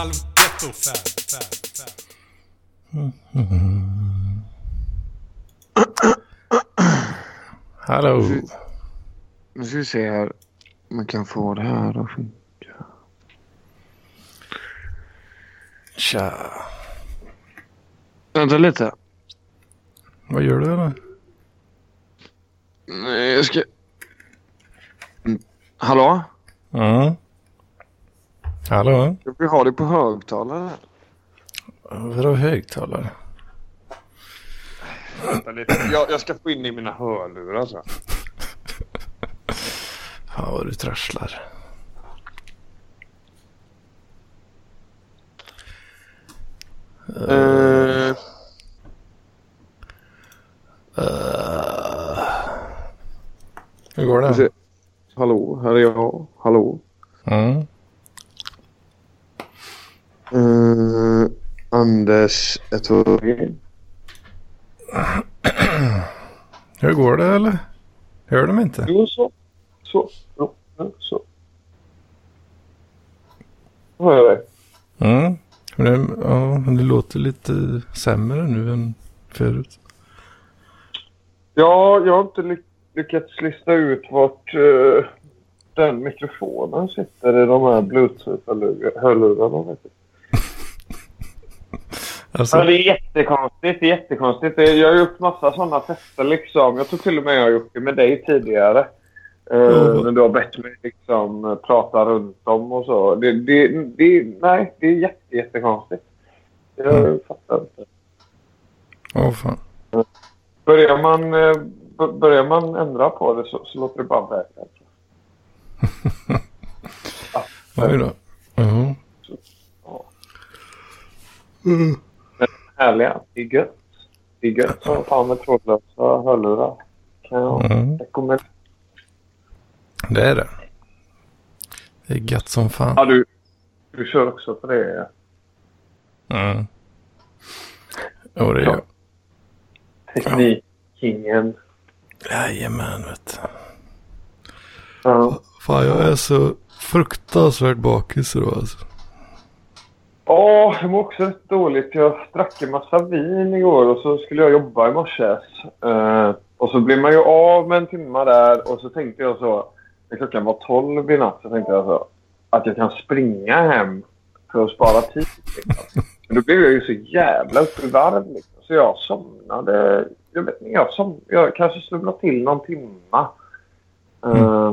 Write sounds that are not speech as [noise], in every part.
halv ghetto fan, fan, fan. Hallå. Nu ska vi se här om man kan få det här att funka. Tja. Vänta lite. Vad gör du eller? Nej, jag ska... Mm. Hallå? Mm. Hallå? Ska vi ha det på högtalare? Vadå högtalare? Jag, jag ska få in i mina hörlurar så. Fan vad du trasslar. Uh, Hur går det? hallå, här är jag. Hallå. Mm. Uh, Anders Etorgi. [clears throat] Hur går det eller? Hör de inte? Jo, så. Så. Ja, så. Hör jag dig. Mm. Men det, ja, men det låter lite sämre nu än förut. Ja, jag har inte ly- lyckats lista ut vart eh, den mikrofonen sitter i de här bluetooth-hörlurarna. Alltså, Ja, det är jättekonstigt. Det är jättekonstigt. Jag har gjort massa sådana tester liksom. Jag tror till och med jag har gjort det med dig tidigare. Mm. När du har bett mig liksom eh, prata runt om och så. Det, det, det, nej, det är jätte, jättekonstigt. Jag Mm. fattar inte. åh fan. Börjar man, eh, börjar man ändra på det så, så låter det bara vägra. [laughs] Oj då. Ja. Mm. Härliga. Det är gött. Det är gött som fan med trådlösa hörlurar. Kan jag Mm. rekommendera. Det är det. Det är gött som fan. Ja, du, du kör också på det. Mm. Jo, det är jag. Teknikkingen. Jajamän, vet du. Ja. Fan, jag är så fruktansvärt bakis idag alltså. Ja, jag mår också rätt dåligt. Jag drack en massa vin igår och så skulle jag jobba i morse. Eh, och så blev man ju av med en timme där och så tänkte jag så, när klockan var tolv i natt, så tänkte jag så att jag kan springa hem för att spara tid. Liksom. Men då blev jag ju så jävla uppe i varv liksom. Så jag somnade. Jag vet inte, jag, som, jag kanske slumnade till någon timma. Eh,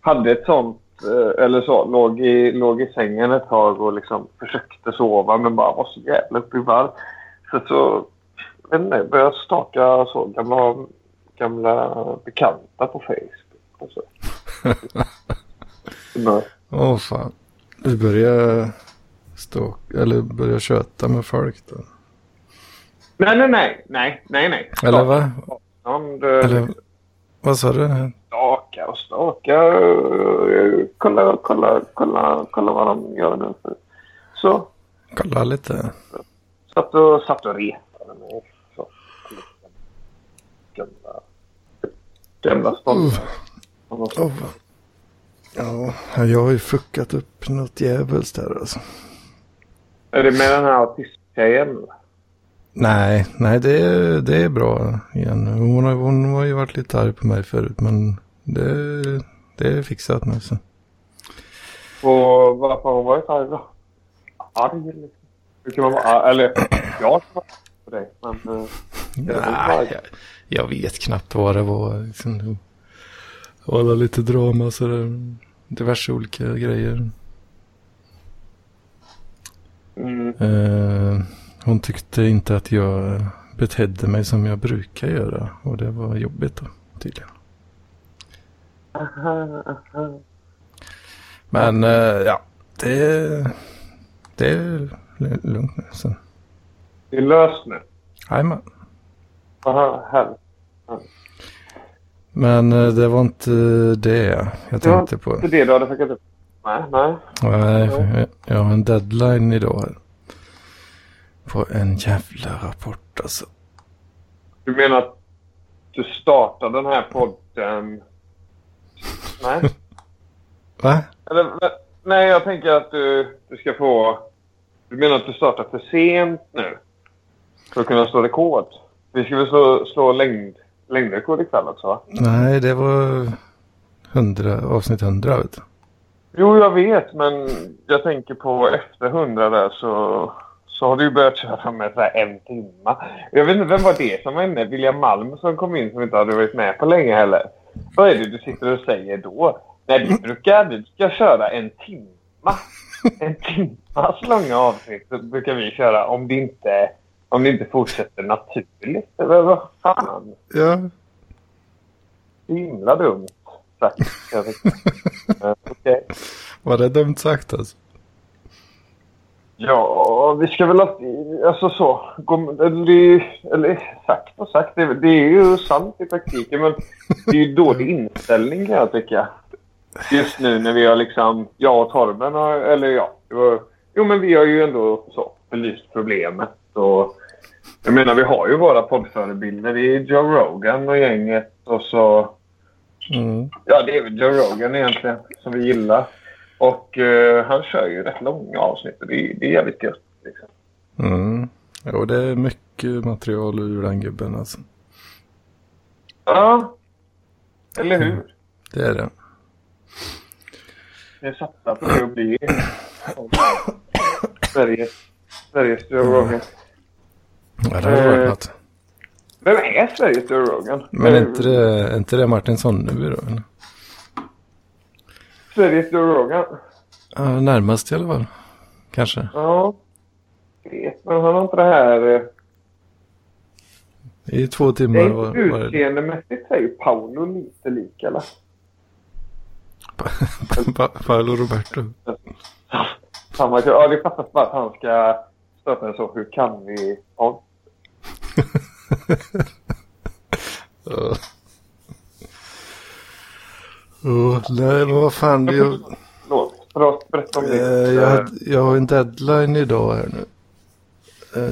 hade ett sånt, eller så, låg i, låg i sängen ett tag och liksom försökte sova men bara var så jävla uppe i varv. Så, så jag inte, började staka så gamla, gamla bekanta på Facebook och så. [laughs] Åh fan. Du börjar stå eller börjar köta med folk då. nej, nej, nej, nej, nej, nej. Eller va? Någon, Eller vad sa du? staka och staka. Kolla, kolla, kolla, kolla vad de gör nu. Så. Kolla lite. Satt och, satt och retade mig. Så. Gamla, gamla ståndpunkter. Åh, fan. Ja, jag har ju fuckat upp något djävulskt där alltså. Är det med den här autisttjejen? Nej, nej det, är- det är bra igen. Hon har, hon har ju varit lite arg på mig förut men det, det är fixat nu så. Och varför har hon varit arg då? Arg liksom? Hur kan man vara arg? Eller jag kan vara arg på dig. Men eh, jag vet inte Nej, vad- jag, jag vet knappt vad det var. Liksom, var lite drama så där. Diverse olika grejer. mm, Eh, hon tyckte inte att jag betedde mig som jag brukar göra. Och det var jobbigt då tydligen. aha, aha. Men eh, ja, det, det är lugnt nu. Så. Det är löst nu. Jajamän. Aha, härligt. Men eh, det var inte det jag Det var tänkte på. inte det du hade fuckat upp? Nej, nej. Nej, jag har en deadline idag. På en jävla rapport alltså. Du menar att du startar den här podden... Nej? [laughs] Va? Eller, nej, jag tänker att du, du ska få Du menar att du startar för sent nu? För att kunna slå rekord? Vi ska väl slå, slå längd, längdrekord ikväll också va? Nej, det var 100, avsnitt 100 vet du. Jo, jag vet, men jag tänker på efter 100 där så, så har du börjat köra med så här en timma. Jag vet inte, vem var det som var inne? William Malm som kom in som inte hade varit med på länge heller. Vad är det du sitter och säger då? Nej, vi brukar, vi ska köra en timma. En timmas långa avsnitt brukar vi köra om det inte, om det inte fortsätter naturligt. Eller vad fan? Ja. Det är himla dumt sagt. [laughs] Okej. Var det dumt sagt alltså? Ja, vi ska väl alltid... Alltså så. Eller, eller sagt och sagt. Det, det är ju sant i praktiken men det är ju dålig inställning kan jag tycka. Just nu när vi har liksom... Jag och Torben har... Eller ja. var- Jo men vi har ju ändå så belyst problemet och... Jag menar vi har ju våra poddförebilder. Det är Joe Rogan och gänget och så... Mm. Ja, det är väl Joe Rogan egentligen som vi gillar. Och eh, han kör ju rätt långa avsnitt och det, är- det är jävligt gött. Liksom. Mm. Jo, det är mycket material ur den gubben alltså. Ja, eller hur? Det är det. Jag satsar på det att bli [coughs] Sveriges, Sveriges Joe Rogan. Ja, det hade varit Eh, något. Vem är Sveriges Joe Rogan? Men är inte det, inte det Martin Sonneby då? eller? Sveriges Joe Rogan? Ja, närmast i alla fall. Kanske. Ja. Vet, men han har inte det här... eh, I två timmar var, var det. utseendemässigt är ju Paolo lite lik eller? [laughs] Pa- Paolo Roberto. Samma, ja, det fattas bara att han ska starta en så hur kan vi... Ja. [laughs] Oh, nej, men vad fan. Jag, Förlåt. Förlåt, berätta om eh, det. jag, hade- jag har en deadline idag här nu. Eh,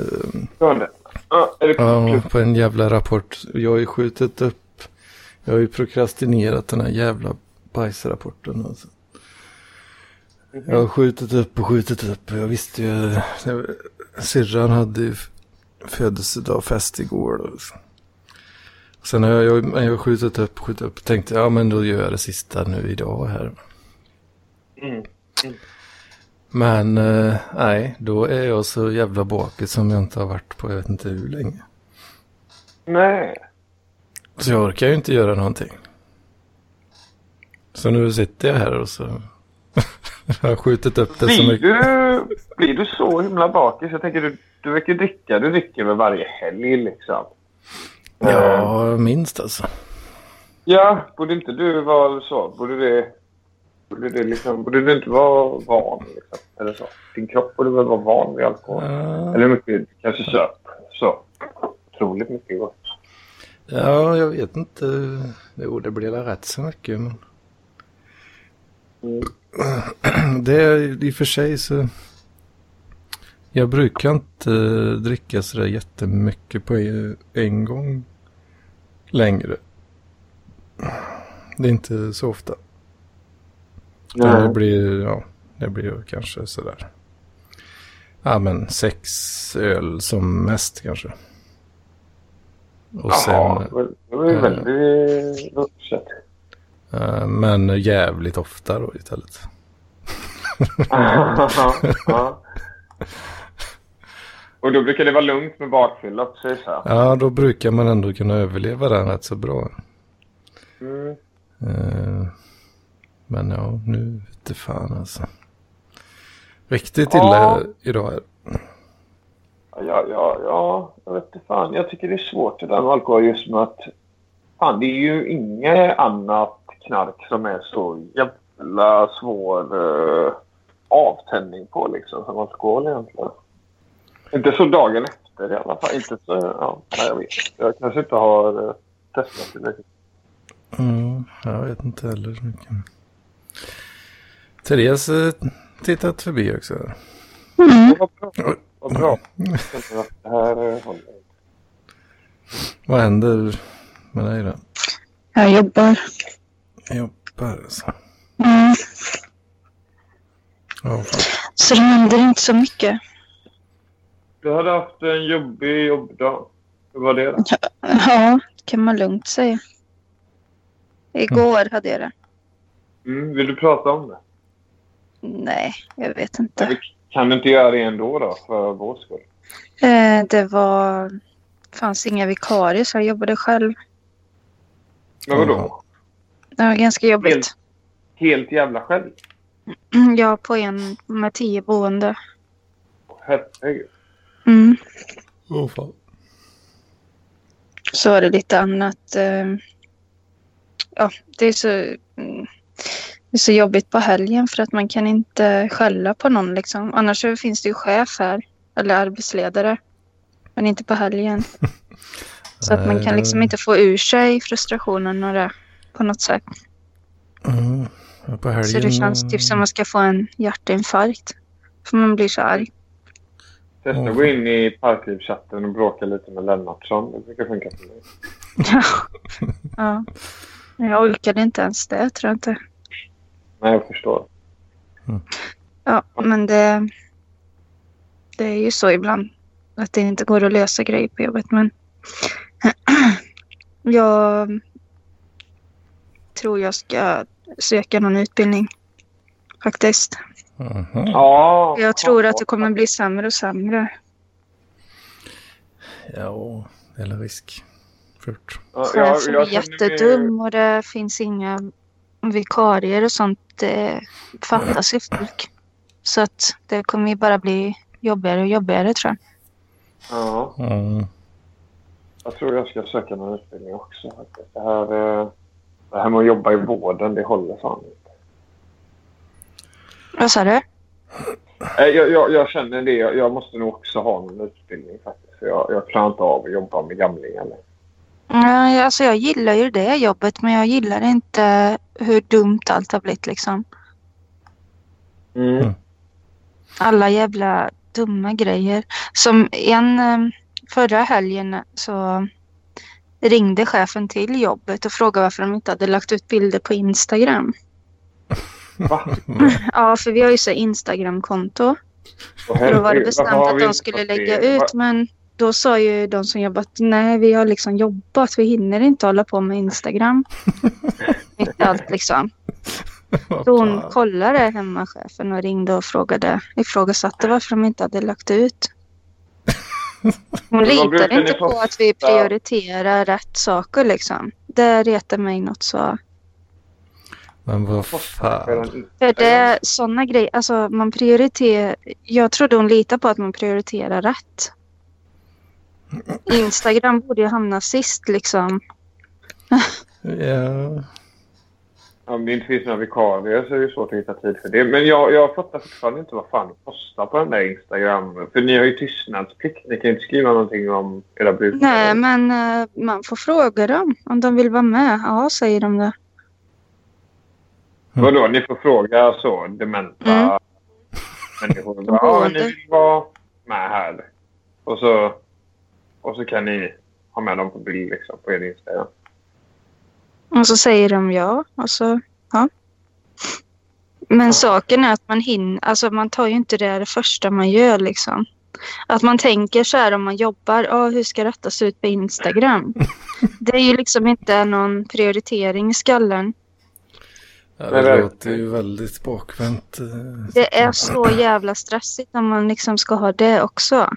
det. Ja, är det Ja, på en jävla rapport. Jag har ju skjutit upp. Jag har ju prokrastinerat den här jävla bajsrapporten. Alltså. Jag har skjutit upp och skjutit upp. Jag visste ju. Syrran hade ju födelsedagfest igår. Då. Sen har jag, jag, har skjutit upp skjutit upp. Tänkte ja men då gör jag det sista nu idag här. Mm. Men eh, nej, då är jag så jävla bakis som jag inte har varit på jag vet inte hur länge. Nej. Så jag orkar ju inte göra någonting. Så nu sitter jag här och så [laughs] jag har skjutit upp det så Blir mycket. du, blir du så himla bakis? Jag tänker du, du verkar dricka. Du dricker väl varje helg liksom? Ja, minst alltså. Ja, borde inte du vara så? Borde det... Borde det liksom... Borde du inte vara van liksom? Eller så? Din kropp borde väl vara van vid alkohol? Ja, Eller mycket kanske söp? Så. Otroligt mycket gott. ja, jag vet inte. Jo, det blir väl rätt så mycket. Men Mm. det är i och för sig så. Jag brukar inte dricka sådär jättemycket på en gång längre. Det är inte så ofta. Utan Det blir, ja, det blir kanske sådär. Ja, men sex öl som mest kanske. Och Jaha, sen, det var ju eh, väldigt vuxet. eh, men jävligt ofta då istället. [laughs] ja. Och då brukar det vara lugnt med bakfylla också så här. Ja, då brukar man ändå kunna överleva den rätt så bra. Mm. Eh, Men ja, nu vete fan alltså. Riktigt illa Ja. idag. Ja, ja, ja, jag vet inte fan. Jag tycker det är svårt det där med alkohol just med att fan, det är ju inget annat knark som är så jävla svår uh, avtändning på liksom som alkohol egentligen. Inte så dagen efter i alla fall. Inte så, ja, nej, jag vet. Jag kanske inte har uh, testat det riktigt. Mm, jag vet inte heller så mycket. Therese eh, tittat förbi också. Vad bra. Vad bra. Det här eh. Vad händer med dig då? Jag jobbar. Jag jobbar alltså. Mm. Fan. Så det händer inte så mycket. Du hade haft en jobbig jobbdag. Hur var det då? [laughs] Ja, kan man lugnt säga. Igår hade jag det. Mm, vill du prata om det? Nej, jag vet inte. Eller Kan du inte göra det ändå då, för vår skull? Eh, det var... fanns inga vikarier så jag jobbade själv. Men vadå? Det var ganska jobbigt. Helt jävla själv? Jag på en med tio boende. Herregud. Mm. Åh fan. Så var det lite annat. eh, Ja, det är så... mm, Det är så jobbigt på helgen för att man kan inte skälla på någon liksom. Annars finns det ju chef här. Eller arbetsledare. Men inte på helgen. [laughs] Så att man kan liksom inte få ur sig frustrationen och det på något sätt. Mm. Helgen... Så det känns typ som att man ska få en hjärtinfarkt. För man blir så arg. Testa att gå in i Parklivschatten och bråka lite med Lennartsson. Det brukar funka för mig. [laughs] Ja. Jag orkade inte ens det tror jag inte. Nej, jag förstår. Ja, men det, det är ju så ibland. Att det inte går att lösa grejer på jobbet. Men [clears throat] jag tror jag ska söka någon utbildning. Faktiskt. Ja. Jag tror att det kommer bli sämre och sämre. Ja, eller risk. Fort. Chefen är jättedum och det finns inga vikarier och sånt. Det fattas ju folk. Så att det kommer ju bara bli jobbigare och jobbigare tror jag. Ja, Mm. jag tror jag ska söka någon utbildning också. Det här, eh, det här med att jobba i vården, det håller fan inte. Vad sa du? Jag, jag, jag känner det. Jag, jag måste nog också ha någon utbildning faktiskt. För jag, jag klarar inte av att jobba med gamlingar. alltså jag gillar ju det jobbet men jag gillar inte hur dumt allt har blivit liksom. Mm. Mm. Alla jävla dumma grejer. Som en eh, förra helgen så ringde chefen till jobbet och frågade varför de inte hade lagt ut bilder på Instagram. Va? [laughs] Ja, för vi har ju så Instagram-konto. Och Då var det bestämt att de skulle lägga det? Va- ut men då sa ju de som jobbat nej vi har liksom jobbat, vi hinner inte hålla på med Instagram. [laughs] inte allt liksom. Så hon kollade hemma chefen och ringde och frågade, ifrågasatte varför de inte hade lagt ut. [laughs] Hon litade inte på att vi prioriterar rätt saker liksom. Det retar mig något så. Men vad fan. För det är sådana grejer, alltså man prioriterar, jag trodde hon litade på att man prioriterar rätt. Instagram borde ju hamna sist liksom. Ja. Om det inte finns några vikarier så är det svårt att hitta tid för det. Men jag, jag fattar fortfarande inte vad fan ni postar på den där Instagram. För ni har ju tystnadsplikt. Ni kan inte skriva någonting om era brukare. Nej men eh, man får fråga dem om de vill vara med. Ja säger de det. Vadå? Ni får fråga så dementa Mm. människor. Bara, [laughs] Ja, ni vill vara med här. Och så, och så kan ni ha med dem på bild liksom, på er Instagram. Och så säger de ja. Och så, ja. Men saken är att man hinner, alltså man tar ju inte det det första man gör liksom. Att man tänker så här om man jobbar, ja hur ska detta se ut på Instagram? [laughs] Det är ju liksom inte någon prioritering i skallen. Ja, det låter ju väldigt bakvänt. eh. Det är så jävla stressigt om man liksom ska ha det också.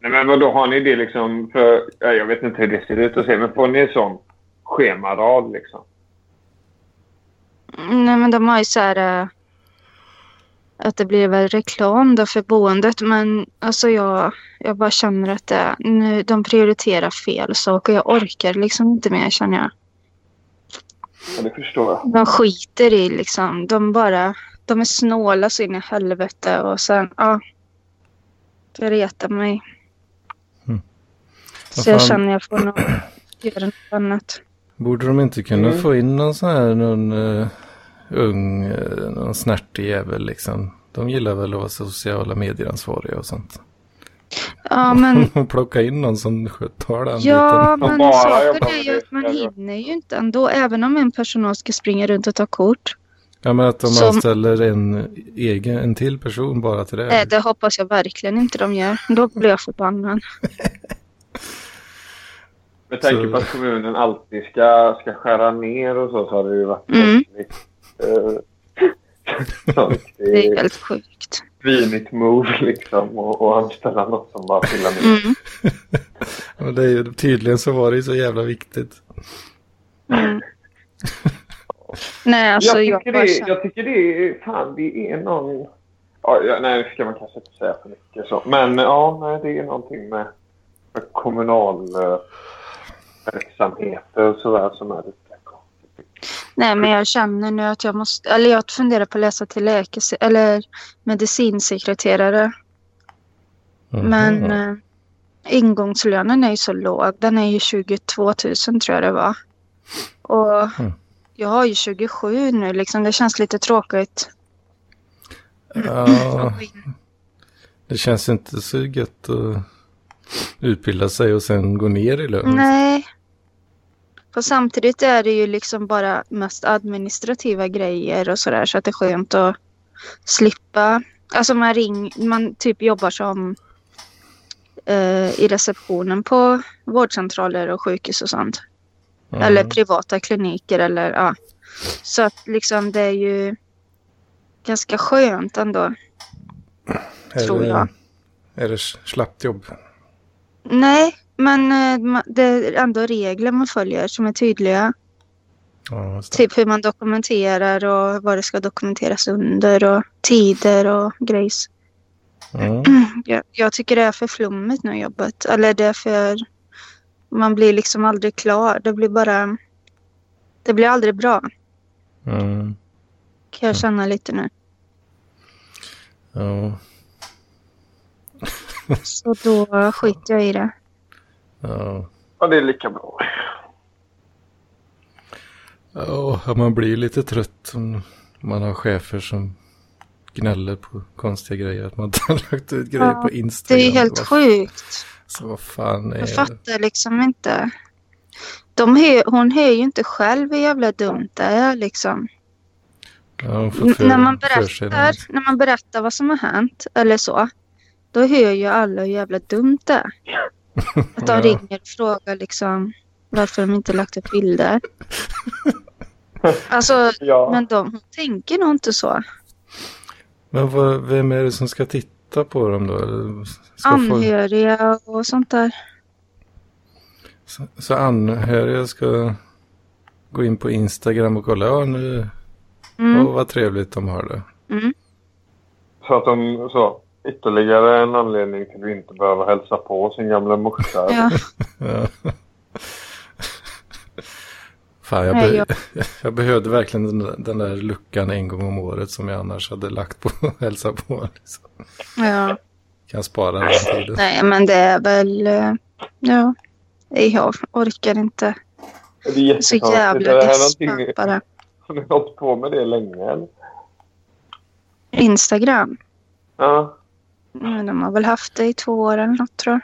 Nej, men vadå, har ni det liksom för... Ja, jag vet inte hur det ser ut att se, men får ni en sån schemarad liksom? Nej men de har ju så här eh, att det blir väl reklam då för boendet men alltså jag, jag bara känner att det, nu, de prioriterar fel saker. Jag orkar liksom inte mer känner jag. Ja, det förstår jag. De skiter i liksom, de bara, de är snåla så in i helvete och sen, ja. Det retar mig. Så Vad jag känner jag får nog göra något annat. Borde de inte kunna Mm. få in någon sån här någon uh, ung, uh, någon snärtig jävel liksom. De gillar väl att vara sociala medieransvariga och sånt. Ja men [laughs] plocka in någon som tar den Ja, biten. men saken är ju att man hinner ju inte ändå. Även om en personal ska springa runt och ta kort Ja, men att de Som- anställer en egen, en till person bara till det. Nej, det hoppas jag verkligen inte de gör. Då blir jag förbannad. [laughs] Med tanke på att kommunen alltid ska, ska skära ner och så, så har det ju varit Mm. ett uh, [laughs] Det är helt sjukt. Svinigt move liksom och, och anställa något som bara pillar ner. Mm. [laughs] Men det är ju, tydligen så var det ju så jävla viktigt. Mm. [laughs] Nej, alltså jag, jag, tycker bara det, jag tycker det är, fan det är någon... Ja, ja, nej, det ska man kanske inte säga för mycket så. Men ja, nej, det är någonting med, med kommunal eh, verksamheter och sådär som är lite. Nej, men jag känner nu att jag måste, eller jag funderar på att läsa till läkare eller medicinsekreterare. Mhm. Men eh, ingångslönen är ju så låg. Den är ju 22 000 tror jag det var. Och Mm. jag har ju 27 nu liksom. Det känns lite tråkigt. Ja, det känns inte så gött att utbilda sig och sen gå ner i lön. Nej. För samtidigt är det ju liksom bara mest administrativa grejer och sådär så att det är skönt att slippa. Alltså man ring, man typ jobbar som eh, i receptionen på vårdcentraler och sjukhus och sånt. Mm. Eller privata kliniker eller ja. Så att liksom det är ju ganska skönt ändå. är tror det, jag. Är det slappt jobb? Nej, men eh, det är ändå regler man följer som är tydliga. Ja. Typ hur man dokumenterar och vad det ska dokumenteras under och tider och grejs. [clears throat] Jag, jag tycker det är för flummigt nu jobbet. Eller det är för... Man blir liksom aldrig klar. Det blir bara... Det blir aldrig bra. Mm. Kan jag känna lite nu. Ja. Så då skiter jag i det. Ja. Ja, det är lika bra. Ja, man blir ju lite trött om man har chefer som gnäller på konstiga grejer. Att man inte har [laughs] lagt ut grejer Ja, på Det Instagram. är helt Vad- sjukt. Så vad fan är Jag det? fattar liksom inte. De hör, hon hör ju inte själv hur jävla dumt det är liksom. Ja, för, när, man berättar, när man berättar vad som har hänt eller så. Då hör ju alla hur jävla dumt det är. Att de Ja. ringer och frågar liksom varför de inte lagt upp bilder. Alltså, Ja. men de tänker nog inte så. Men vad, vem är det som ska titta på dem då? Ska få, Anhöriga och sånt där. så, så anhöriga ska gå in på Instagram och kolla. Ja, nu, Mm, åh, vad trevligt de har det. mm. Så att de så ytterligare en anledning till att inte behöva hälsa på sin gamla morsa. Ja. [laughs] Fan, jag, Nej, be- jag- [laughs] behövde verkligen den där, den där luckan en gång om året som jag annars hade lagt på [laughs] att hälsa på. Liksom. ja. Kan spara den tiden. Nej, men det är väl... eh, Ja. Jag orkar inte. Det är Så jävla desperat bara. Har ni hållit på med det länge eller? Instagram. Ja. Mm, De har väl haft det i två år eller något tror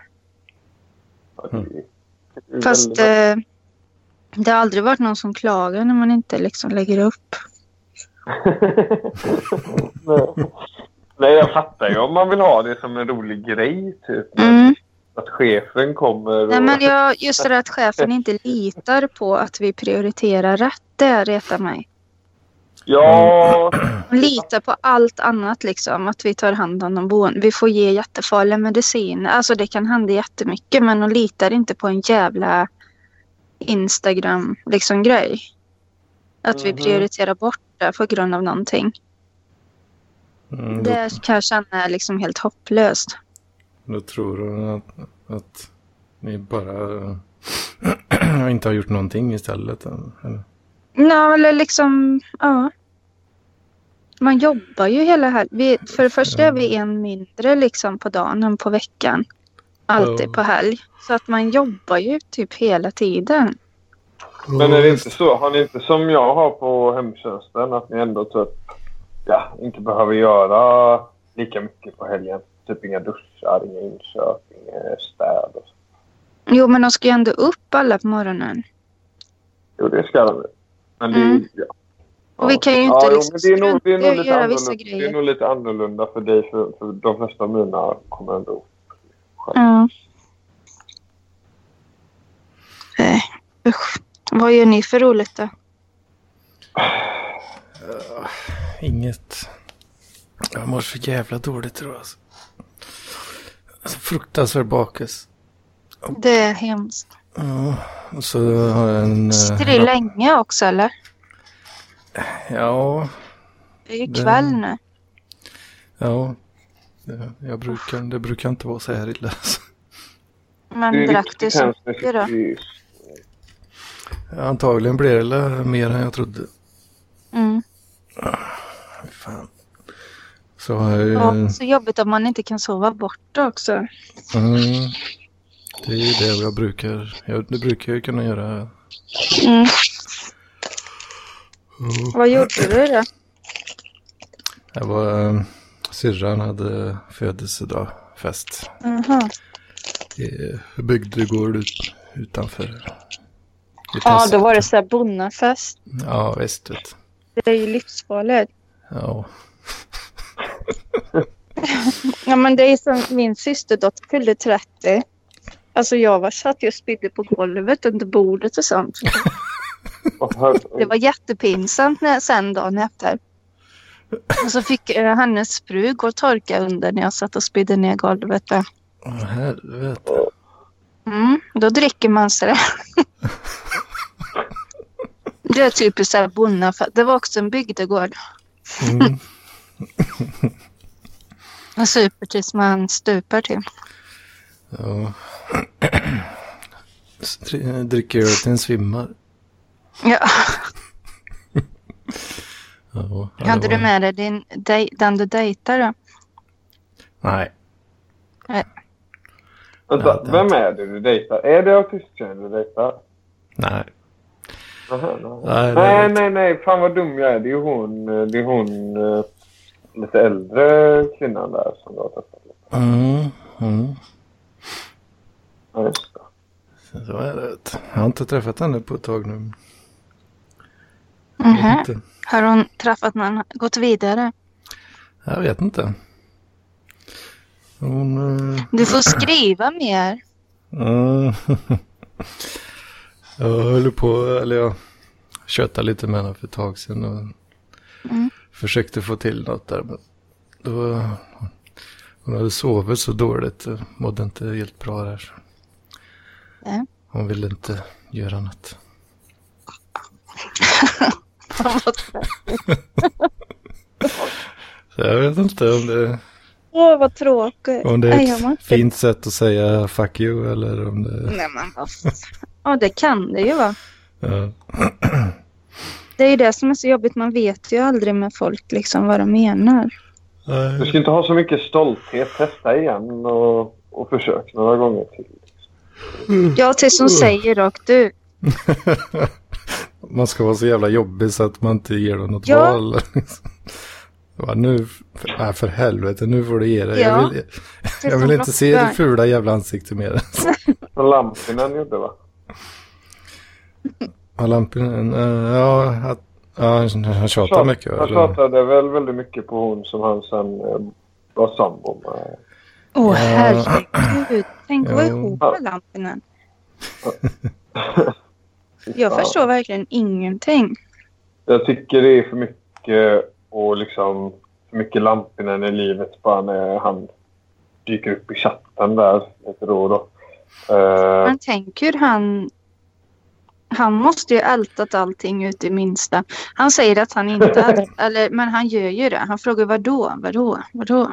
jag. är Fast eh, det har aldrig varit någon som klagar när man inte liksom lägger upp. [laughs] Nej. Nej, jag fattar ju om man vill ha det som en rolig grej typ. Mm. Att chefen kommer och... Nej, men jag, just det att chefen inte litar på att vi prioriterar rätt, det retar mig. Ja, Hon litar på allt annat liksom. Att vi tar hand om de boende. Vi får ge jättefarliga mediciner. Alltså det kan hända jättemycket men hon litar inte på en jävla Instagram liksom grej. Att vi Mhm. prioriterar bort det på grund av någonting. Mm, då, Det kan jag känna är liksom helt hopplöst. då tror hon att, att ni bara [clears throat] inte har gjort någonting istället. Eller? Ja, eller liksom, ja. Man jobbar ju hela. Vi, för det första är vi en mindre liksom på dagen än på veckan. Alltid på helg. Så att man jobbar ju typ hela tiden. men är det inte så? Har ni inte som jag har på hemtjänsten att ni ändå typ ja, inte behöver göra lika mycket på helgen? Typ inga duschar, inga inköp, inga städ och så. Jo, men de ska ju ändå upp alla på morgonen. Jo, det ska de. Men det är Mm. ja. Och vi kan ju inte ja, jo, liksom men det är nog, det är nog lite göra vissa annorlunda, det är grejer. nog lite annorlunda för dig. För, för de flesta av mina kommer ändå... Ja. Nej, usch. Vad gör ni för roligt då? Inget. Jag mår så jävla dåligt idag alltså. alltså fruktansvärd bakis. Det är hemskt. Ja, och så har jag en... eh, Sitter det länge också eller? Ja, Det är ju Det- kväll nu. ja. Det, jag brukar, det brukar inte vara så här illa. Men Det drack du så mycket då? Det Antagligen blir det mer än jag trodde. Mm. Fan. Så. Ja, så jobbigt om man inte kan sova bort det också. Mm, det är ju det jag brukar... Jag, det brukar jag kunna göra. Mm. Mm. Vad gjorde du då? Jag var... eh, Syrran hade födelsedag, fest. Jaha. i bygdegård ut, utanför. Ja, då var det så här bonnafest. Ja, visst. Vet. Det är ju livsfarligt. Ja. Ja, men det är som min systerdotter fyllde 30. Alltså jag var satt och spydde på golvet under bordet och sånt. [laughs] Det var jättepinsamt när, sen dagen efter. Och så fick eh, hennes fru gå och torka under när jag satt och spydde ner golvet. Där. Åh, helvete. Mm, då dricker man sig det. [laughs] Det är typiskt så här bonnafest. Det var också en bygdegård. Mm. Man super tills man stupar till. Ja. Dri- Dricker öl till en svimmar. Ja. Ja, Hade du med dig din, dej, den du dejtar då? Nej. Vänta, Ja, det- vem är det du dejtar? Är det autisttjejen du dejtar? Nej. Aha, nej. Nej, nej, nej, nej. Fan vad dum jag är. Det är hon, eh, det är hon eh, lite äldre kvinnan där som du har träffat. Mm. Mm. Ja, just det. Så är det. Jag har inte träffat henne på ett tag nu. Mhm. inte. Har hon träffat någon, gått vidare? Jag vet inte. Hon... eh, Du får skriva mer. Mm. [laughs] jag höll på, eller jag tjötade lite med henne för ett tag sedan och Mm. försökte få till något där. Men då, hon hade sovit så dåligt och mådde inte helt bra där. Nej. Hon ville inte göra något. Så [laughs] jag vet inte om det, Åh, vad tråkigt. om det är Nej, ett inte- fint sätt att säga fuck you eller om det... Nej, men vad. Ja, det kan det ju vara. Ja. [clears throat] Det är ju det som är så jobbigt. Man vet ju aldrig med folk liksom vad de menar. Du ska inte ha så mycket stolthet. Testa igen och, och försök några gånger till. Ja, tills hon säger rakt ut. [laughs] Man ska vara så jävla jobbig så att man inte ger dem något Ja. val. [laughs] Bara, nu, för, nej, för helvete, nu får du ge dig. Ja. Jag vill, jag vill inte se ditt fula jävla ansikte mer. [laughs] Lampinen gjorde va? Ja, lampan, eh, ja, att, ja, han- han tjatar mycket. Han tjatade väl väldigt mycket på hon som han sen eh, var sambo med. Åh, Ja. herregud. Tänk att vara ihop med Lampinen. [laughs] Jag förstår verkligen ingenting. Jag tycker det är för mycket och liksom för mycket Lampinen i livet bara när han dyker upp i chatten där lite då och då. Eh, Men tänk hur han... Han måste ju ältat allting ut i minsta. Han säger att han inte [laughs] ältat, eller men han gör ju det. Han frågar vadå, vadå, vadå?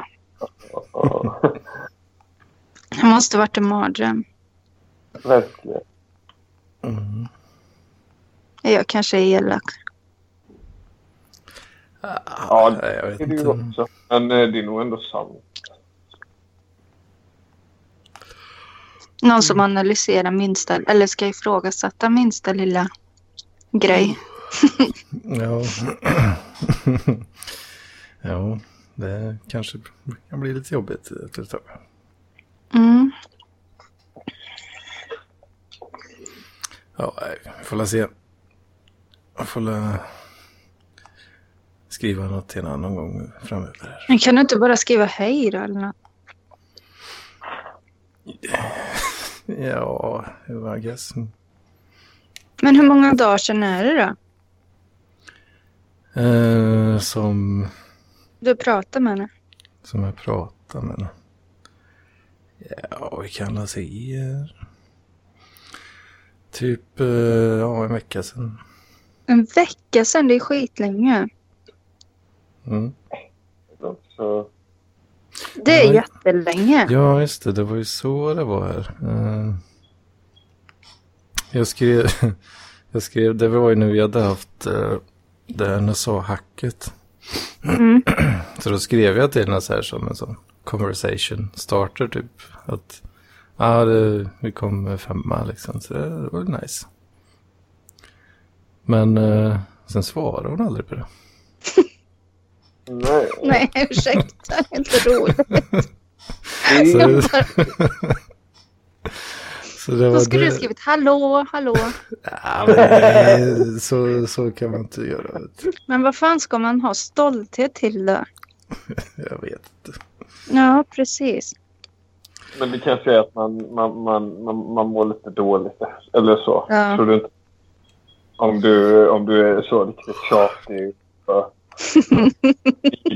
Det måste varit en mardröm. verkligen. Mm. Jag kanske är elak. Ja, vet Det är inte. också. Men eh, det är nog ändå sant. Någon som analyserar minsta, eller ska ifrågasätta minsta lilla grej. Ja. [clears throat] ja, det kanske kan bli lite jobbigt efter ett tag. Mm. Ja, vi får la se. Jag får la... skriva något till en annan gång framöver. Men kan du inte bara skriva hej då eller något? [laughs] Ja, I guess. Men hur många dagar sedan är det då? Eh, som, Du pratar med henne? som jag pratade med. Ja, vi kan väl se. Typ eh, ja, en vecka sedan. En vecka sedan, det är skitlänge. Mm. Det är Ja. jättelänge. Ja, just det. Det var ju så det var här. Eh, jag skrev, [laughs] jag skrev, det var ju när vi hade haft uh, det här NSA-hacket. Mm. Så då skrev jag till henne så här som en sån conversation starter typ. Att ja, det, vi kom femma liksom. Så det, var nice. Men eh, sen svarade hon aldrig på det. nej. Nej, ursäkta. Det är inte roligt. [laughs] Så det Då skulle det. du skrivit hallå, hallå. Ja, men, nej, så, så kan man inte göra. Men vad fan ska man ha stolthet till då? Jag vet inte. Ja, precis. Men det kanske är att man, man, man, man, man mår lite dåligt. Eller så. Ja. Tror du inte? Om du, om du är så riktigt tjatig.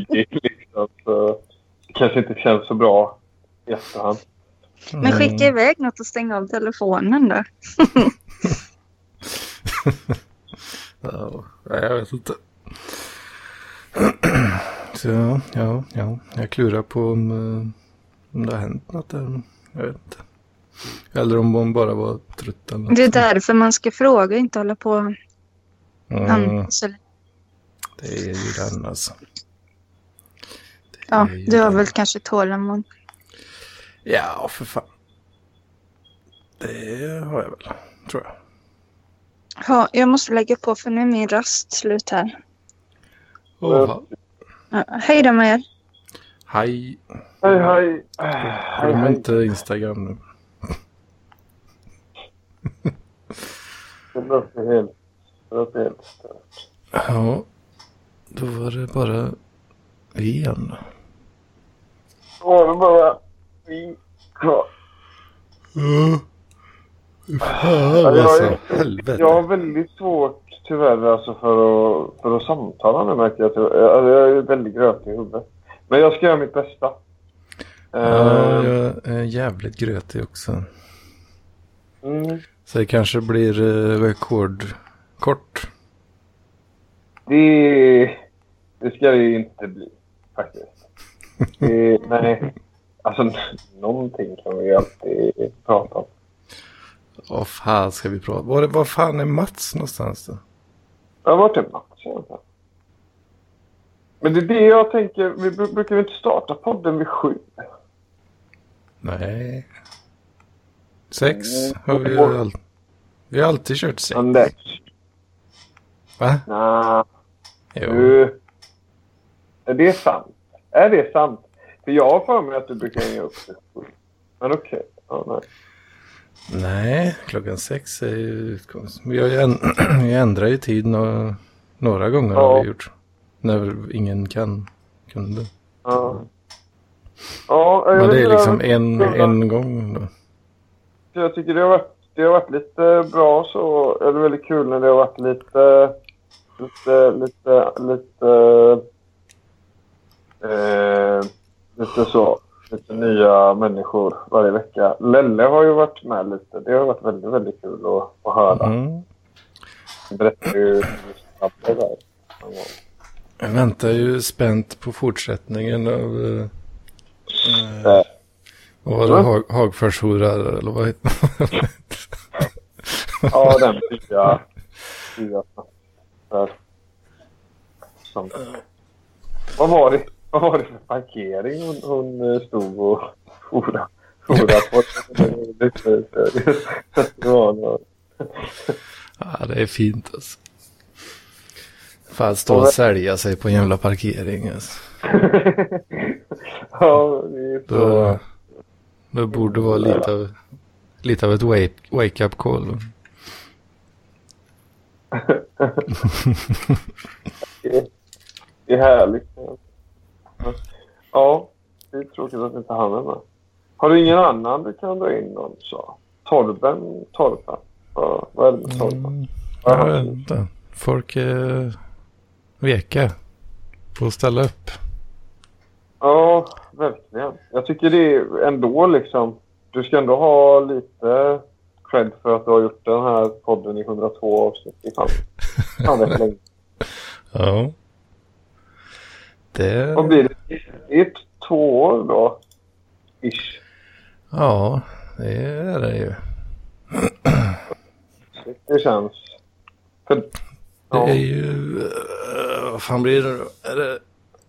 Liksom, så det kanske inte känns så bra i efterhand. Men skicka iväg något och stäng av telefonen då. [laughs] Ja, jag vet inte. [clears throat] Så ja, ja, ja. Jag klurar på om, eh, om det har hänt något där. Jag vet inte. Eller om hon bara var trött eller något. Det är därför man ska fråga, inte hålla på Mm, det är ju den alltså. Det Ja, du har väl kanske tålamod. Ja, för fan. Det har jag väl, tror jag. Ja, jag måste lägga på för nu är min rast slut här. Fan. Ja, hej då med er. Hej. Hej, hej. Hej, Glöm hej. inte Instagram nu. Det låter helt... Det låter helt stört. Ja, då var det bara vi igen. Åh, det bara kvar. Fan jag alltså, helvete. Jag har väldigt svårt tyvärr alltså för att, för att samtala nu märker jag. Alltså, jag är väldigt grötig i huvudet. Men jag ska göra mitt bästa. Ja, Eh, jag är jävligt grötig också. mm, Så det kanske blir eh, rekordkort. det, det ska det ju inte bli faktiskt. Det, nej, alltså någonting kan vi ju alltid prata om. Vad fan ska vi prata Var, var fan är Mats någonstans då? Jag har varit en match egentligen. Men det är det jag tänker, vi bru- brukar vi inte starta podden vid sju? Nej. Sex Mm. har vi ju all... Vi har alltid kört sex. Anders. Va? Nej. Jo. Du, är det sant? Är det sant? För jag har för mig att du brukar hänga upp dig. Men okej. Ja, nej. Nej, klockan sex är ju utgångs... Vi har ju änd... [clears throat] vi ändrar ju tid nå... några gånger har Ja. vi gjort. När ingen kan, kunde. Ja. Ja, jag Men det är liksom jag- en, en gång då. Jag tycker det har varit, det har varit lite bra så. Eller väldigt kul när det har varit lite... Lite, lite, lite... Eh, lite så. Lite nya människor varje vecka. Lelle har ju varit med lite. Det har varit väldigt, väldigt kul att, att höra. Mm. Han berättar ju det där. Jag väntar ju spänt på fortsättningen av... Eh, vad var det? Hag, Hagforshorar eller vad heter det? [laughs] Ja, den nya... nya. [laughs] Som, vad, var det, vad var det för parkering hon, hon eh, stod och forade forade på? Ja, det är fint alltså. Fan, stå och sälja sig på en jävla parkering alltså. Ja, det är. Då, då borde vara lite av, lite av ett wake, wake call. Det är härligt. Ja, det är tråkigt att inte han är med. Har du ingen annan du kan dra in någon så? Torben, Torben. Ja, vad är det med Torben? Mm, jag vet inte. Folk är veka på att ställa upp. Ja, verkligen. Jag tycker det är ändå liksom... Du ska ändå ha lite cred för att du har gjort den här podden i 102 avsnitt. Fan, fan rätt länge. [laughs] Ja. Det... Vad blir det? Det är två år då? Ish. Ja, det är det ju. Det känns... För, Det ja. är ju... eh, vad fan blir det då? Är det...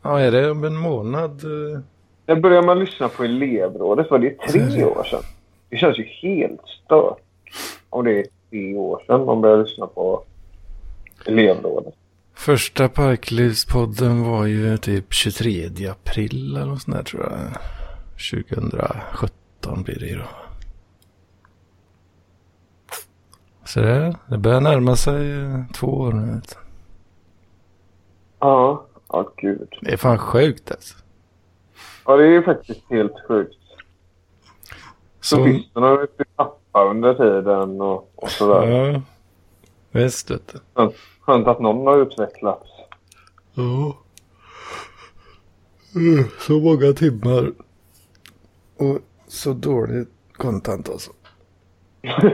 Ja, är det om en månad? eh? När började man lyssna på elevrådet? Var det tre år sedan? Det känns ju helt stört. Om det är tre år sedan man började lyssna på elevrådet. Första Parklivspodden var ju typ 23 april eller något sånt där tror jag. 2017 blir det ju då. Så det, det börjar närma sig eh, två år nu. vet. Ja, ja gud. Det är fan sjukt alltså. Ja, det är faktiskt helt sjukt. Så, Sofisterna har ju tappat under tiden och, och sådär. ja, visst vet du. Skönt, skönt att någon har utvecklats. Ja. Mm, Så många timmar. Och så dåligt content alltså. [laughs]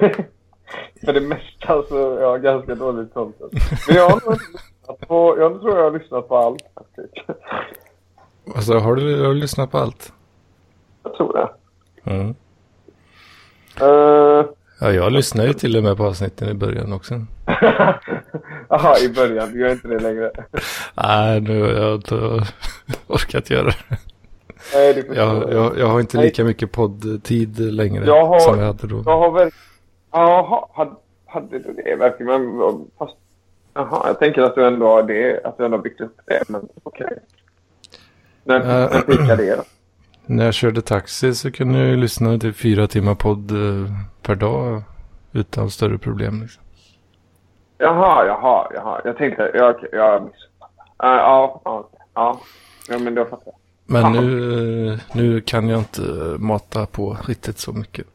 För det mesta så jag har ganska dåligt content. Men jag har nog lyssnat på, jag tror jag har lyssnat på allt faktiskt. Alltså har du, har du lyssnat på allt? Jag tror det. Mm. Uh, Ja, jag lyssnade ju till och med på avsnitten i början också. [laughs] Jaha, i början. Du gör inte det längre. [laughs] Nej, nu har jag inte orkat göra det. Nej, det Jag, jag, jag har inte lika mycket poddtid längre Jag har- som jag hade då. Jag har väl... Jaha, hade, hade du det verkligen? Fast... Jaha, jag tänker att du ändå har det. Att du ändå har byggt upp det. Men okej. När, Äh. när fick det då? När jag körde taxi så kunde jag ju lyssna till fyra timmar podd eh, per dag utan större problem. Liksom. Jaha, jaha, jaha. Jag tänkte... Jag, jag. Uh, ja, ja, ja. Ja, men då fattar jag. Men nu, eh, nu kan jag inte mata på riktigt så mycket.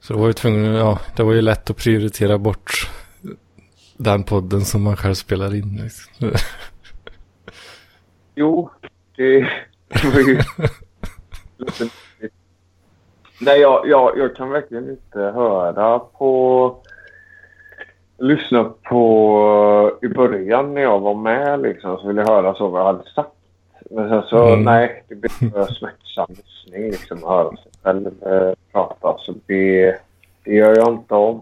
Så då var jag tvungen, ja, det var ju lätt att prioritera bort den podden som man själv spelar in. Liksom. Jo, det, det var ju. [laughs] Nej, jag, jag, jag kan verkligen inte höra på... Lyssna på... I början när jag var med liksom, så ville jag höra så vad jag hade sagt. Men sen så, Mm. nej, det blev för smärtsam lyssning liksom att höra sig själv eh, prata. Så det, det gör jag inte om.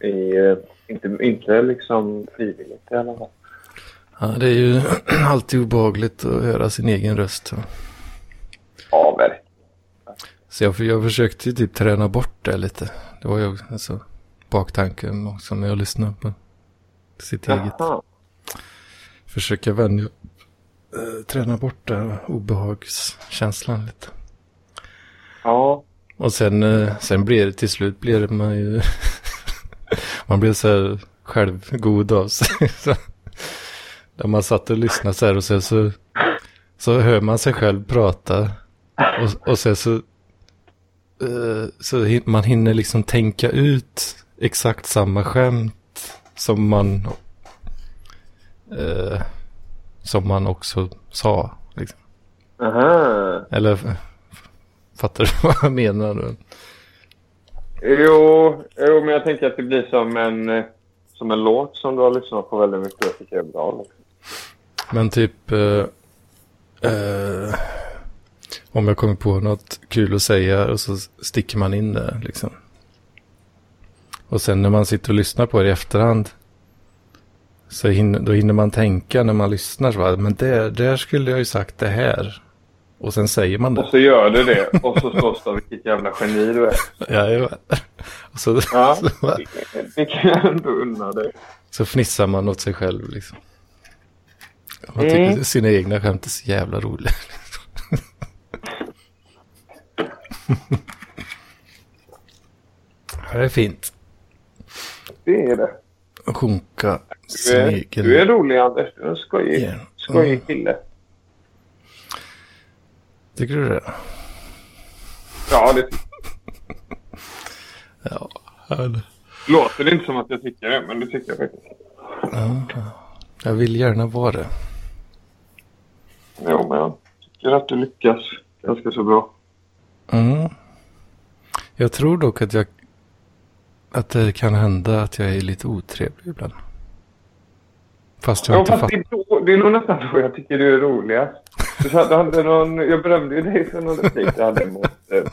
I, eh, inte, inte liksom frivilligt i alla fall. Ja, det är ju [clears throat] alltid obehagligt att höra sin egen röst. Så, Ja, verkligen. så jag, jag försökte ju typ träna bort det lite. Det var ju alltså, baktanken också när jag lyssnade på sitt eget. Jaha. Försöka vänja, eh, träna bort den obehagskänslan lite. Ja. Och sen, eh, sen blir det till slut blir man ju, [laughs] man blir så här självgod av sig. [laughs] När man satt och lyssnade så här och sen så, så hör man sig själv prata. Och, och sen så, eh, så man hinner liksom tänka ut exakt samma skämt som man, eh, som man också sa. Liksom. Aha. Eller fattar du [laughs] vad jag menar? nu? Jo, jo, men jag tänker att det blir som en, som en låt som du har lyssnat på väldigt mycket och tycker är bra. Liksom. Men typ eh, eh, om jag kommer på något kul att säga och så sticker man in det liksom. Och sen när man sitter och lyssnar på det i efterhand så hinner, då hinner man tänka när man lyssnar så bara, men där, där skulle jag ju sagt det här. Och sen säger man Och det. så gör du det och så slåss du vilket jävla geni du är. Ja, och så, Ja, [laughs] så, det, det kan jag ändå unna dig. så fnissar man åt sig själv liksom. Man tycker Mm. sina egna skämt är så jävla roliga. [laughs] [laughs] det är fint. Det är det. Sjunka Du är, du är rolig Anders. Du är skojig. igen. Skojig Mm. kille. Tycker du det? Ja, det [laughs] Ja. det- låter inte som att jag tycker det, men det tycker jag faktiskt. ja. Jag vill gärna vara det. Jo, men jag tycker att du lyckas ganska så bra. Mm. Jag tror dock att jag att det kan hända att jag är lite otrevlig ibland. Fast jag Ja, inte fast fattar. det, är då, det är nog nästan då jag tycker du är roligast. Du, hade någon, jag berömde ju dig för någon replik du hade mot eh.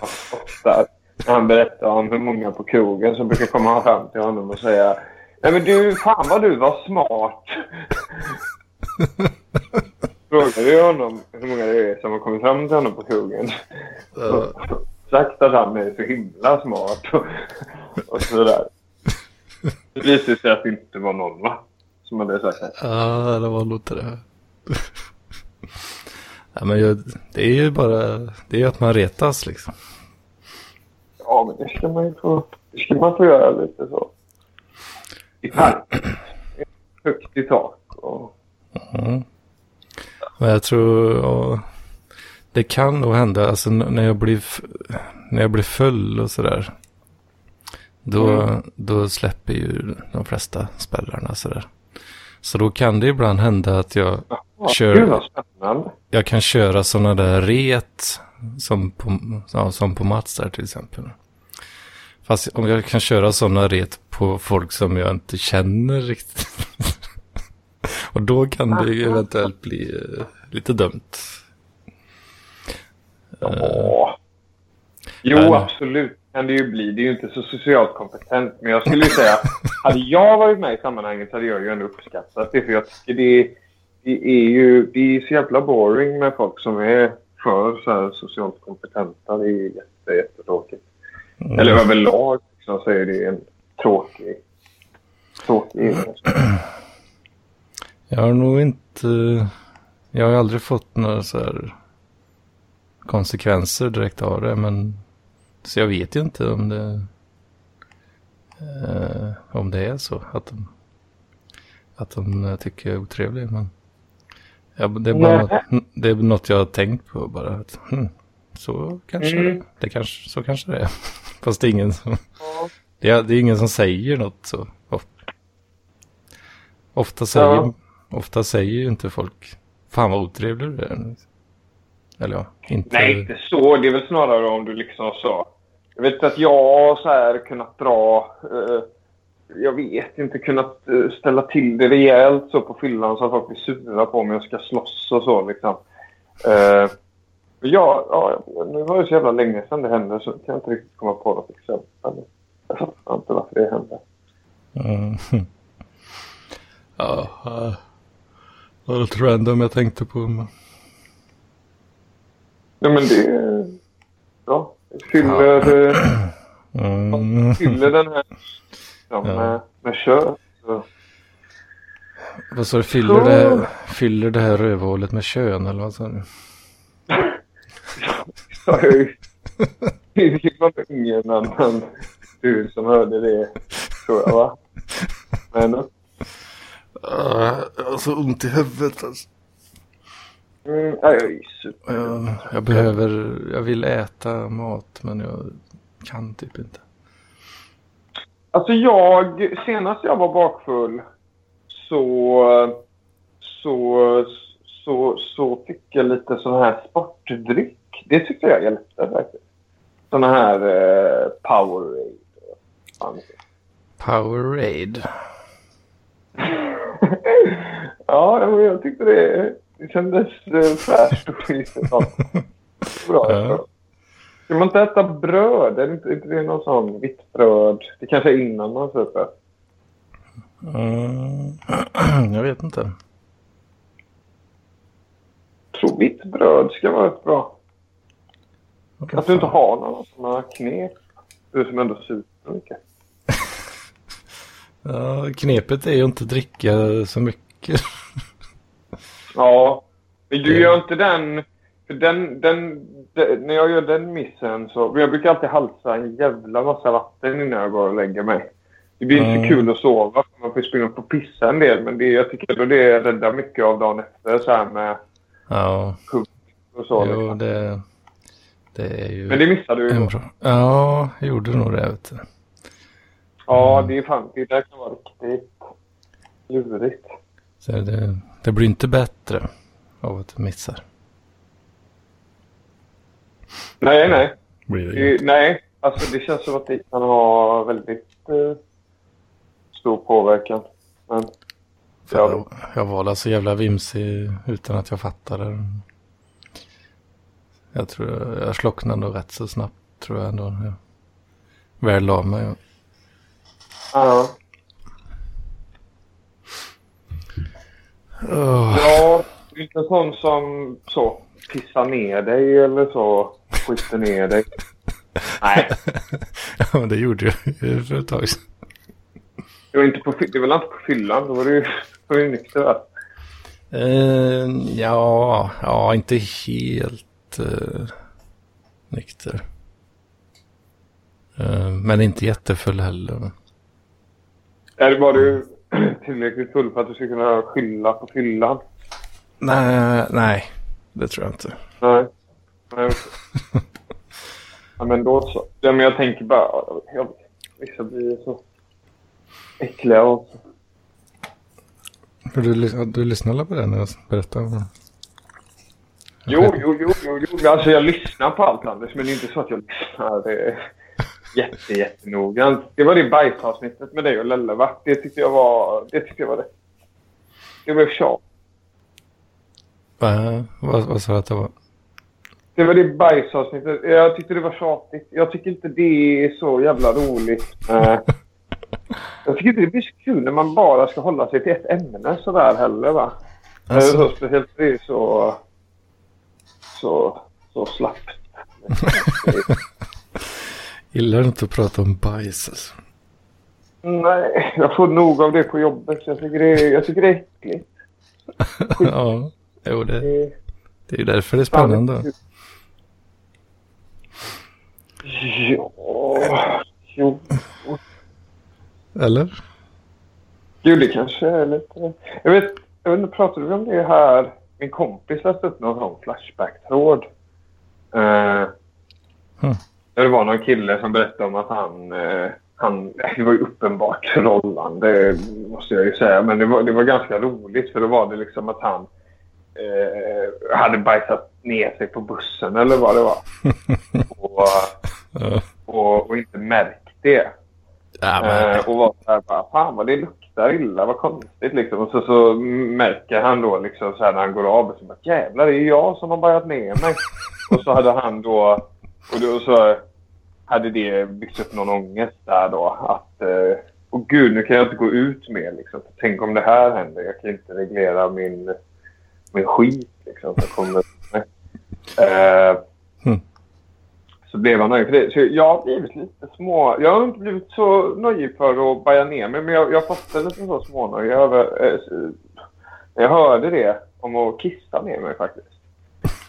När han berättade om hur många på krogen som brukar komma fram till honom och säga Nej men du, fan vad du var smart. [laughs] Frågade jag honom hur många det är som har kommit fram till honom på krogen. Och sagt att han är så himla smart. Och, och sådär. Det visade sig att det inte var någon va? Som hade sagt det. Ja, det var nog det. ja, men jag, det är ju bara det är ju att man retas liksom. Ja, men det ska man ju få, det ska man få göra lite så. I takt. [clears throat] Högt i tak. Och, Mm. Men jag tror ja, det kan nog hända alltså när jag blir när jag blir full och sådär. Då, Mm. då släpper ju de flesta spellarna sådär. Så då kan det ibland hända att jag ja, Kör. Jag kan köra sådana där ret som på, ja, som på Mats där till exempel. Fast om jag kan köra sådana ret på folk som jag inte känner riktigt. [laughs] Och då kan det ju eventuellt bli eh, lite dumt. Ja. Jo, men- absolut kan det ju bli. Det är ju inte så socialt kompetent. Men jag skulle ju säga, hade jag varit med i sammanhanget så hade jag ju ändå uppskattat det. För jag tycker det, det är ju det är så jävla boring med folk som är för så här socialt kompetenta. Det är jätte, jättetråkigt. Eller överlag liksom, så är det en tråkig, tråkig egenskap. Jag har nog inte, jag har aldrig fått några så här konsekvenser direkt av det. Men så jag vet ju inte om det, eh, om det är så. Att de, att de tycker jag är otrevlig. Men ja, det, är bara något, det är något jag har tänkt på bara. Att, hmm, så kanske Mm. det, det kanske, så kanske det är. [laughs] Fast det är ingen som, det är, det är ingen som säger något så. Ofta, ofta säger, Ja. Ofta säger ju inte folk, fan vad otrevlig du är. Eller ja, inte. Nej, inte så. Det är väl snarare om du liksom så... Jag vet att jag så här kunnat dra... Eh, jag vet inte, kunnat eh, ställa till det rejält så på fyllan så att folk blir sura på mig och ska slåss och så liksom. Eh, ja, ja, nu var det så jävla länge sedan det hände så kan jag inte riktigt komma på något exempel. Jag fattar inte varför det hände. Mm. [laughs] Ja, uh, det var lite random jag tänkte på. Men... Nej men det... Ja, fyller, eh, Mm. fyller den här ja, Ja. med, med kött. Vad sa du, fyller det, fyller det här rövhålet med kön eller vad sa du? [laughs] ju. Det var ingen annan du som hörde det, tror jag va? Men Uh, jag har så ont i huvudet alltså. mm, ja, jag. Jag, jag behöver, jag vill äta mat men jag kan typ inte. Alltså jag, senast jag var bakfull så, så, så, så fick jag lite sån här sportdryck. Det tyckte jag hjälpte faktiskt. Såna här eh, Powerade. Powerade. Ja, jag tyckte det, det kändes eh, fräscht och skit. Bra. Ja. Ska man inte äta bröd? Är det inte, inte det någon sån vitt bröd? Det kanske är innan man super. Mm. [clears throat] jag vet inte. Jag tror vitt bröd ska vara rätt bra. Att du inte har några sådana knep. Du som ändå super mycket. Ja, knepet är ju inte dricka så mycket. Ja, men du gör inte den... För den, den, den... När jag gör den missen så... Jag brukar alltid halsa en jävla massa vatten innan jag går och lägger mig. Det blir inte Mm. kul att sova. Man får springa upp och pissa en del. Men det, jag tycker ändå det räddar mycket av dagen efter. Så här med Ja, och så. jo, liksom. det, det är ju Men det missade du ju. Ja, jag gjorde nog det. Vet du. Ja, det är fan. Det där kan vara riktigt lurigt. Så det, det blir inte bättre av att du missar. Nej, nej. Blir det. Det, nej, alltså det känns som att det kan ha väldigt eh, stor påverkan. Men För jag, jag var så jävla vimsig utan att jag fattade. Jag tror jag, jag slocknade ändå rätt så snabbt tror jag ändå. Jag väl la mig. Ja. Åh, Ja, inte sån som så pissar ner dig eller så. Skiter ner dig. Nej, [laughs] ja, men det gjorde jag ju för ett tag sedan. det var inte på, det var inte på fyllan. Då var du du nykter va? Eh, ja, ja, inte helt eh, nykter. Eh, men inte jättefull heller. Eller var du [clears throat] tillräckligt full för att du skulle kunna skylla på fyllan? Nej, nej, det tror jag inte. Nej. Nej [laughs] ja, men då så. Ja, men jag tänker bara... Jag, vissa blir så äckliga också. Du, du, du lyssnade på den när jag berättade? om- Jo, jo, jo, jo, jo. Alltså jag lyssnar på allt Anders, men det är inte så att jag lyssnar jätte, jättenoggrant. Det var det bajsavsnittet med dig och Lelle va? Det tyckte jag var, det tyckte jag var rätt. Det var tjat. Va? Vad, vad sa du att det var? Det var det bajsavsnittet. Jag tyckte det var tjatigt. Jag tycker inte det är så jävla roligt. Eh, [laughs] jag tycker inte det blir så kul när man bara ska hålla sig till ett ämne sådär heller va? Alltså, Så speciellt det är så, så, så slappt. [laughs] gillar du inte att prata om bajs alltså? Nej, jag får nog av det på jobbet. Jag tycker det är, jag tycker det är äckligt. [laughs] ja, jo det, Det är det är ju därför det är spännande. Ja, jo. Eller? Jo, det kanske är lite... Jag vet, jag vet inte, pratade vi om det här? Min kompis läste upp någon sån Flashback-tråd. Eh, Hmm. Det var någon kille som berättade om att han... Eh, han [laughs] det var ju uppenbart trollande, måste jag ju säga. Men det var, det var ganska roligt, för då var det liksom att han eh, hade bajsat ner sig på bussen eller vad det var. [laughs] och, och, och inte märkt det. Ja, men, Eh, och var så här bara, fan vad det luktar illa, vad konstigt liksom. Och så, så märker han då liksom så här när han går av och så bara, jävlar det är jag som har bajat ner mig. [laughs] och så hade han då, och då så hade det byggts upp någon ångest där då att, eh, och gud nu kan jag inte gå ut mer liksom. Tänk om det här händer, jag kan inte reglera min, min skit liksom. som kommer eh, Hmm. så blev han nöjd för det. Så jag har blivit lite små... Jag har inte blivit så nöjd för att baja ner mig, men jag, jag en liten så smånöjd över... Eh, jag hörde det om att kissa ner mig faktiskt.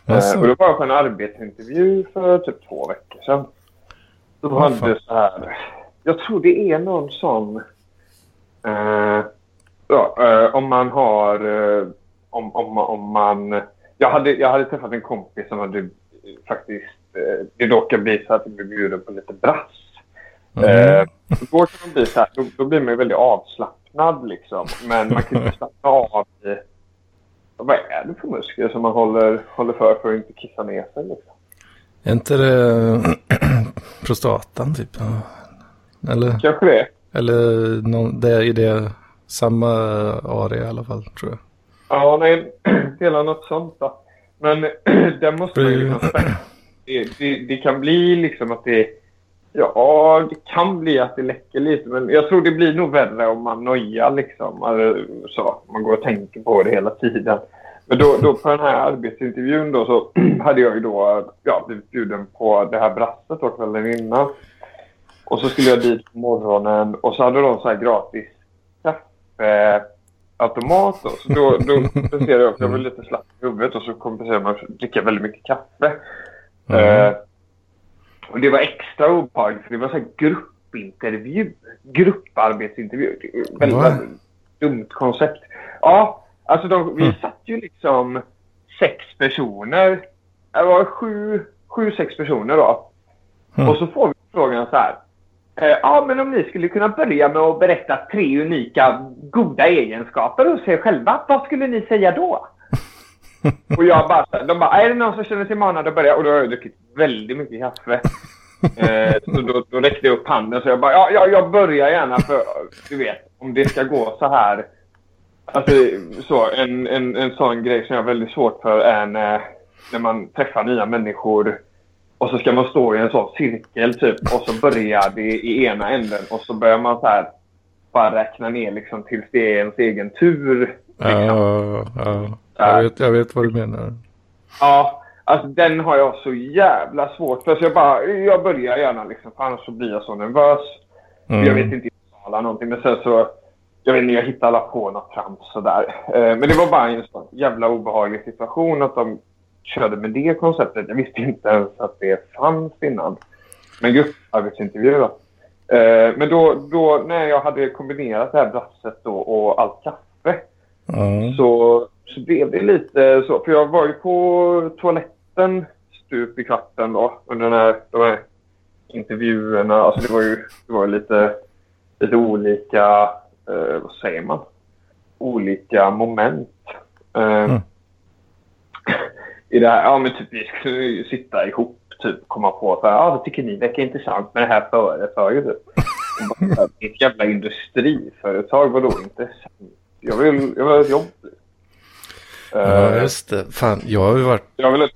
Alltså. Och det var på en arbetsintervju för typ två veckor sedan. Då Vad hade fan. så här... Jag tror det är någon sån... Eh, ja, eh, om man har... Eh, om, om, om man... Jag hade, jag hade träffat en kompis som hade faktiskt... Eh, det råkade bli så att jag blev bjuden på lite brass. Mm. Eh, då kan man bli så här, då, då blir man ju väldigt avslappnad liksom. Men man kan inte slappna av i... Vad är det för muskler som man håller, håller för för att inte kissa ner sig liksom? Är inte det [clears throat] prostatan typ? Eller, Kanske det. eller någon, det är i det samma area i alla fall tror jag. Ja, nej, [clears throat] dela något sånt då. Men [clears throat] där måste man ju liksom det, det, det kan bli liksom att det... Ja, det kan bli att det läcker lite. Men jag tror det blir nog värre om man nojar liksom. Eller så, man går och tänker på det hela tiden. Men då, då på den här arbetsintervjun då så [clears throat] hade jag ju då ja, blivit bjuden på det här brasset då kvällen innan. Och så skulle jag dit på morgonen och så hade de så här gratis kaffeautomat då. Så då, då [laughs] kompenserade jag, för jag var lite slapp i huvudet och så kompenserade man för att dricka väldigt mycket kaffe. Mm. Eh, och det var extra obehagligt för det var så här gruppintervju. Grupparbetsintervju. Väldigt, Va? dumt koncept. Ja, alltså de, vi Mm. satt ju liksom sex personer. Det var sju, sju sex personer då. Mm. Och så får vi frågan så här. Eh, Ja, men om ni skulle kunna börja med att berätta tre unika goda egenskaper hos er själva. Vad skulle ni säga då? Och jag bara, de bara, är det någon som känner sig manad att börja? Och då har jag druckit väldigt mycket kaffe. [laughs] Eh, så då, då räckte jag upp handen så jag bara, ja, ja, jag börjar gärna för, du vet, om det ska gå så här. Alltså, så, en, en, en sån grej som jag har väldigt svårt för är när, när man träffar nya människor och så ska man stå i en sån cirkel typ och så börjar det i ena änden och så börjar man så här bara räkna ner liksom tills det är ens egen tur. Ja, ja. Jag, vet, jag vet vad du menar. Ja, alltså den har jag så jävla svårt för. Så jag bara, jag börjar gärna liksom för annars så blir jag så nervös. Mm. Jag vet inte uttala någonting men sen så, jag vet inte, jag hittade alla på något trams sådär. Eh, men det var bara en sån jävla obehaglig situation att de körde med det konceptet. Jag visste inte ens att det fanns innan. Men grupparbetsintervju då. Eh, men då, då när jag hade kombinerat det här brasset då och allt kaffe Så, så blev det lite så. För jag var ju på toaletten stup i kvarten då under den här, de här intervjuerna. Alltså det var ju det var lite, lite olika, eh, vad säger man? Olika moment. Eh, Mm. [laughs] I det här, ja men typ vi skulle ju sitta ihop typ komma på ja vad tycker ni verkar intressant med det här företaget typ. [laughs] Bara, Ett jävla industriföretag, vadå intressant? Jag vill, jag vill ha ett jobb. ja, Eh, just det. Fan, jag har ju varit... jag vill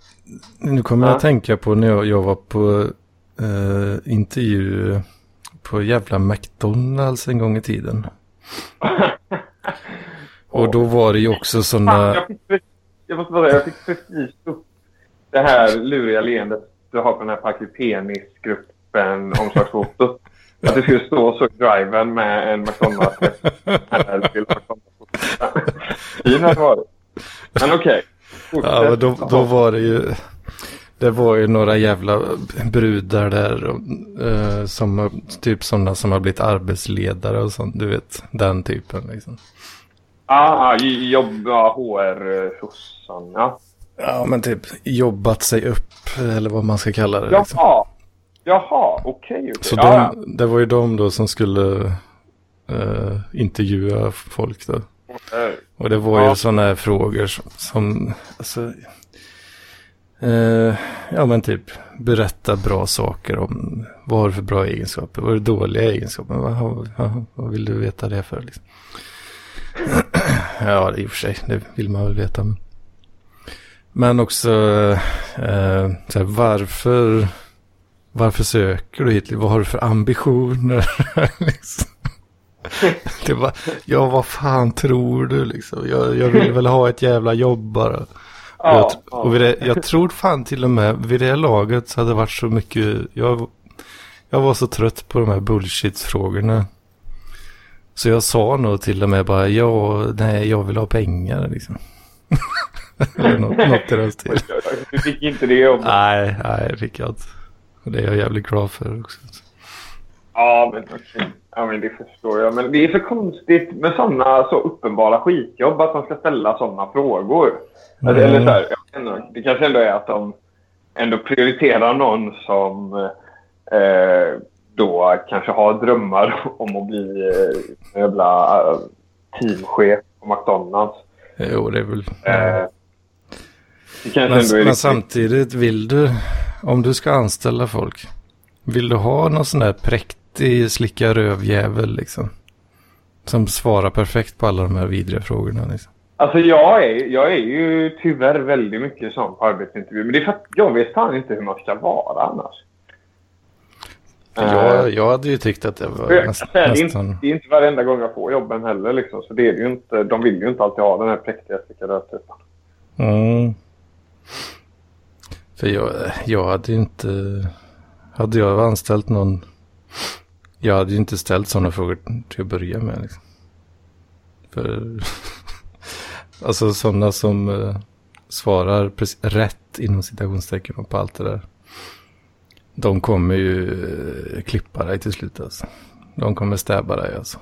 Nu kommer jag Ja. att tänka på när jag, jag var på eh, intervju på jävla McDonalds en gång i tiden. [laughs] Och då var det ju också sådana... jag, fick, jag måste bara säga, jag fick precis upp det här luriga leendet du har på den här Parker Penis-gruppen omslagsfotot. [laughs] Att det skulle stå så driven med en McDonalds här till McDonalds. Fin har det. Men okej. Ja, men då, då var det ju... Det var ju några jävla brudar där. Eh, som, typ sådana som har blivit arbetsledare och sånt. Du vet, den typen liksom. Ah, ah, jobba HR-tjosan. Ja. Ja, men typ jobbat sig upp eller vad man ska kalla det. Liksom. Jaha. Jaha, okej. okej. Så Ja, de, det var ju de då som skulle eh, intervjua folk då. Ja. Eh, Och det var Ja. ju sådana här frågor som, som alltså, eh, ja men typ berätta bra saker om vad har du för bra egenskaper, vad är det dåliga egenskaper, vad, vad, vad vill du veta det för liksom? [clears throat] ja, i och för sig, det vill man väl veta. Men, men också eh, så här, varför, varför söker du hit? Vad har du för ambitioner? [laughs] liksom. [laughs] Det var, ja vad fan tror du liksom? Jag, jag vill väl ha ett jävla jobb bara. Och jag, och det, jag tror fan till och med vid det laget så hade det varit så mycket. Jag, jag var så trött på de här bullshit-frågorna. Så jag sa nog till och med bara ja, nej jag vill ha pengar liksom. [laughs] Eller något, något i den stilen. Du fick inte det jobbet. Nej, nej det fick jag inte. Och det är jag jävligt glad för också. Ja, men okej. Ja, men det förstår jag. Men det är så konstigt med sådana så uppenbara skitjobb att man ska ställa sådana frågor. Alltså, Mm. Eller så här, det kanske ändå är att de ändå prioriterar någon som eh, då kanske har drömmar [laughs] om att bli eh, jävla eh, teamchef på McDonalds. Jo, det är väl... Eh, det kanske Men, är men samtidigt vill du, om du ska anställa folk, vill du ha någon sån där präktig slicka rövjävel liksom? Som svarar perfekt på alla de här vidriga frågorna liksom. Alltså jag är, jag är ju tyvärr väldigt mycket sån på arbetsintervju. Men det är för att jag vet fan inte hur man ska vara annars. Jag, jag hade ju tyckt att det var jag kan näst, säga, det, är nästan... inte, det är inte varenda gång jag får jobben heller. Liksom, så det är det ju inte, de vill ju inte alltid ha den här präktiga slicka rövtypen. Mm. För jag, jag hade ju inte... Hade jag anställt någon... Jag hade ju inte ställt sådana frågor till att börja med. Liksom. För... [laughs] alltså sådana som eh, svarar precis rätt inom citationstecken på allt det där. De kommer ju eh, klippa dig till slut alltså. De kommer stäba dig alltså.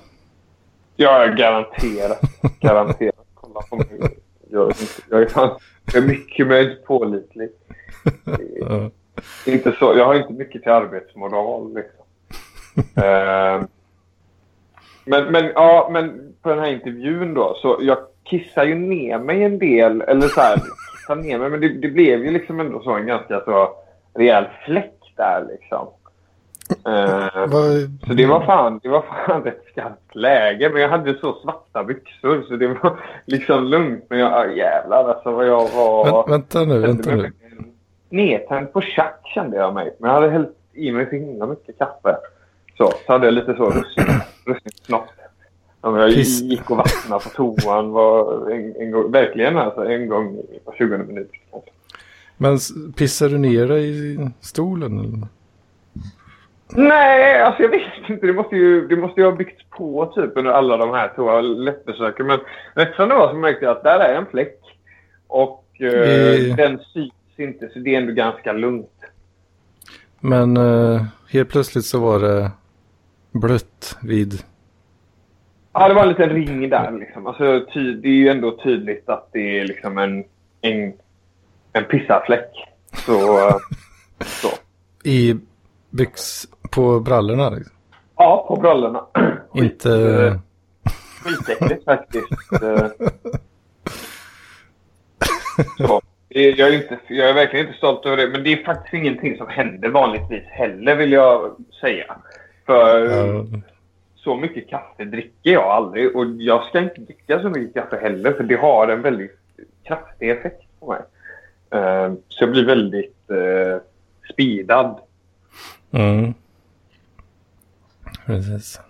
Ja, garanterat. Garanterat. [laughs] Kolla på mig. Jag, jag är fan... Jag är mycket, inte pålitlig. [laughs] Ja. Inte så, jag har inte mycket till arbetsmoral. Liksom. Eh, men, men, ja, men på den här intervjun då, så jag kissar ju ner mig en del. Eller så här, kissar ner mig, men det, det blev ju liksom ändå så en ganska så rejäl fläck där liksom. Eh, så det var fan, det var fan ett skarpt läge. Men jag hade så svarta byxor så det var liksom lugnt. Men jag, ah, jävlar alltså vad jag var... Vänt, vänta nu, vänta nu. Nedtänd på tjack kände jag mig. Men jag hade hällt i mig så himla mycket kaffe. Så, så hade jag lite så russin, russinsnopp. Om jag gick och vattnade på toan var en, en gång, verkligen alltså en gång på 20 minuter. Men pissar du ner dig i stolen? Eller? Nej, alltså jag vet inte. Det måste ju, det måste ju ha byggts på typ under alla de här toalettbesöken. Men rätt som det var så märkte jag att där är en fläck. Och eh, Eh. den syns inte så det är ändå ganska lugnt. Men eh, helt plötsligt så var det blött vid... Ja, det var en liten ring där liksom. Alltså, ty, det är ju ändå tydligt att det är liksom en, en, en pissarfläck. Så, eh, [laughs] så. I byx... På brallorna liksom. Ja, på brallorna. [clears throat] Inte... eh, Skitäckligt faktiskt. Eh, Så. Jag är, inte, jag är verkligen inte stolt över det. Men det är faktiskt ingenting som händer vanligtvis heller vill jag säga. För Ja, så mycket kaffe dricker jag aldrig. Och jag ska inte dricka så mycket kaffe heller. För det har en väldigt kraftig effekt på mig. Eh, Så jag blir väldigt uh, speedad. mm. Precis.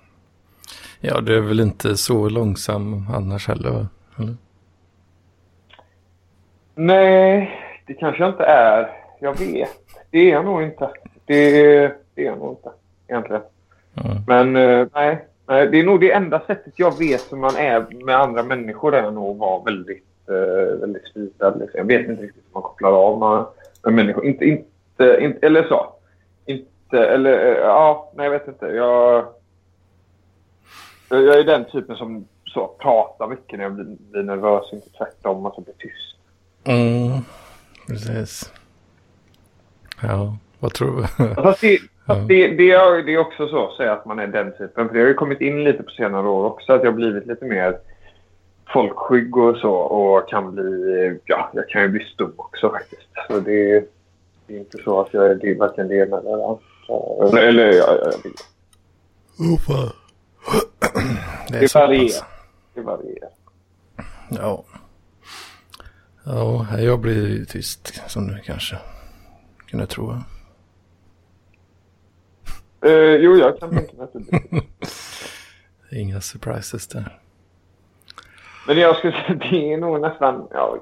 Ja, du är väl inte så långsam annars heller? Eller? Nej, det kanske jag inte är. Jag vet. Det är jag nog inte. Det, det är jag nog inte egentligen. Mm. Men eh, nej, nej, det är nog det enda sättet jag vet hur man är med andra människor är nog att vara väldigt, uh, väldigt speedad. Liksom. Jag vet inte riktigt hur man kopplar av med, med människor. Inte, inte, inte, eller så. Inte, eller eh, ja, nej jag vet inte. Jag, jag är den typen som så, pratar mycket när jag blir, blir nervös. Inte tvärtom, alltså blir tyst. Mm. Precis. Ja, vad tror du? Det, det, är, det är också så att säga att man är den typen. För det har ju kommit in lite på senare år också att jag har blivit lite mer folkskygg och så och kan bli, ja, jag kan ju bli stum också faktiskt. Så det, det är inte så att jag är det, varken det ena eller andra. Eller, ja, ja, det, [clears throat] Det, är det varierar. Det varierar. Ja. Ja, jag blir tyst som du kanske kunde tro. Eh, jo, jag kan [laughs] tänka mig att det blir. Inga surprises där. Men jag skulle säga det är nog nästan, ja,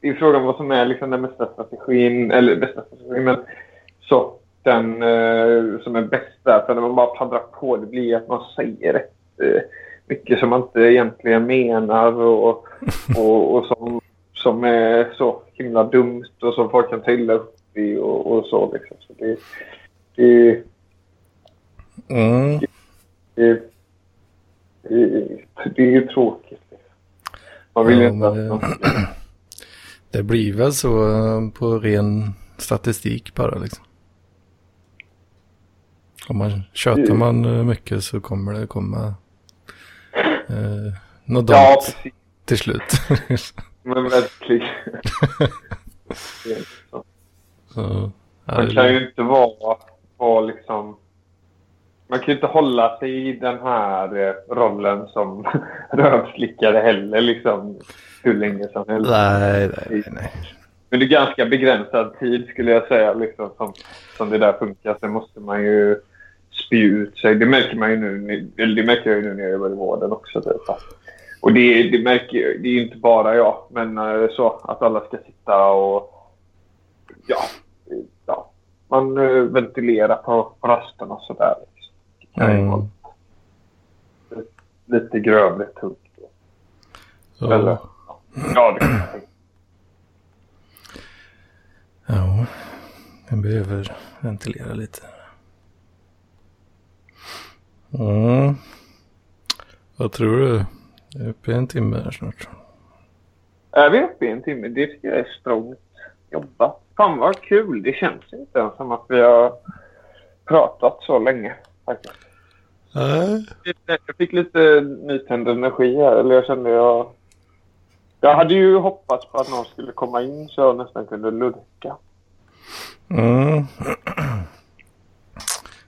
det är frågan vad som är liksom den bästa strategin, eller bästa strategin, men sorten eh, som är bäst där. För när man bara paddrar på, det blir att man säger rätt eh, mycket som man inte egentligen menar och, och, [laughs] och som, som är så himla dumt och som folk kan ta illa upp i och, och så liksom. Så det, det, Mm. det, det, det är ju tråkigt. Man vill Ja, inte att det- någon [clears throat] Det blir väl så eh, på ren statistik bara liksom. Om man tjötar Mm. man eh, mycket så kommer det komma eh, något Ja, dumt till slut. [laughs] Men verkligen. [laughs] Det så. Man det- kan ju inte vara, vara liksom... Man kan ju inte hålla sig i den här eh, rollen som [laughs] rövslickare heller liksom hur länge som helst. Nej, nej, nej. Men det är ganska begränsad tid skulle jag säga liksom som, som det där funkar. Sen måste man ju spy ut sig. Det märker man ju nu, det märker jag ju nu när jag jobbar i vården också. Typ. Och det, det märker det är inte bara jag, men eh, så att alla ska sitta och ja, ja man eh, ventilerar på, på rasten och sådär. Liksom. Det kan ju Mm. lite grövligt tungt. Så, Eller, ja, det kan jag ja, det behöver ventilera lite. Mm. Vad tror du? Jag är uppe i en timme här snart. Är vi uppe i en timme? Det tycker jag är strångt jobbat. Fan vad kul. Det känns inte ens som att vi har pratat så länge. Faktiskt. Jag fick lite nytänd energi här. Eller jag kände jag... Jag hade ju hoppats på att någon skulle komma in så jag nästan kunde lurka. Mm.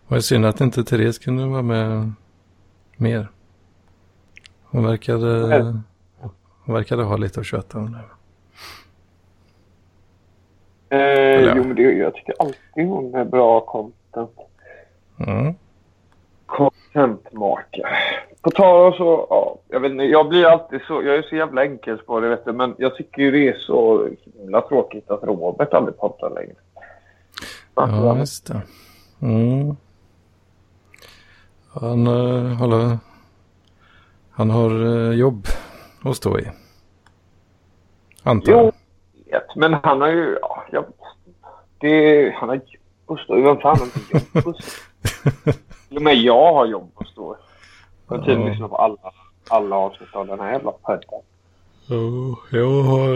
Vad synd att inte Therese kunde vara med mer. Hon verkade, hon verkade ha lite att köta om det. Eh. Jo, men det, jag tycker alltid hon är bra content. Mm. Contentmakare. På tal om så, ja, jag vet inte, jag blir alltid så, jag är så jävla enkelspårig vet du, men jag tycker ju det är så himla tråkigt att Robert aldrig poddar längre. Ja, just det. Mm. Han, uh, håller, han har eh, jobb att stå i. Antar jag vet, men han har ju, ja, jag, det, han har jobb att stå i. Vem fan har inte jobb att stå i? [laughs] Till och med jag har jobb att stå. Jag har tydligen Ja. lyssnat på alla, alla avsnitt av den här jävla podden. Ja, jag har,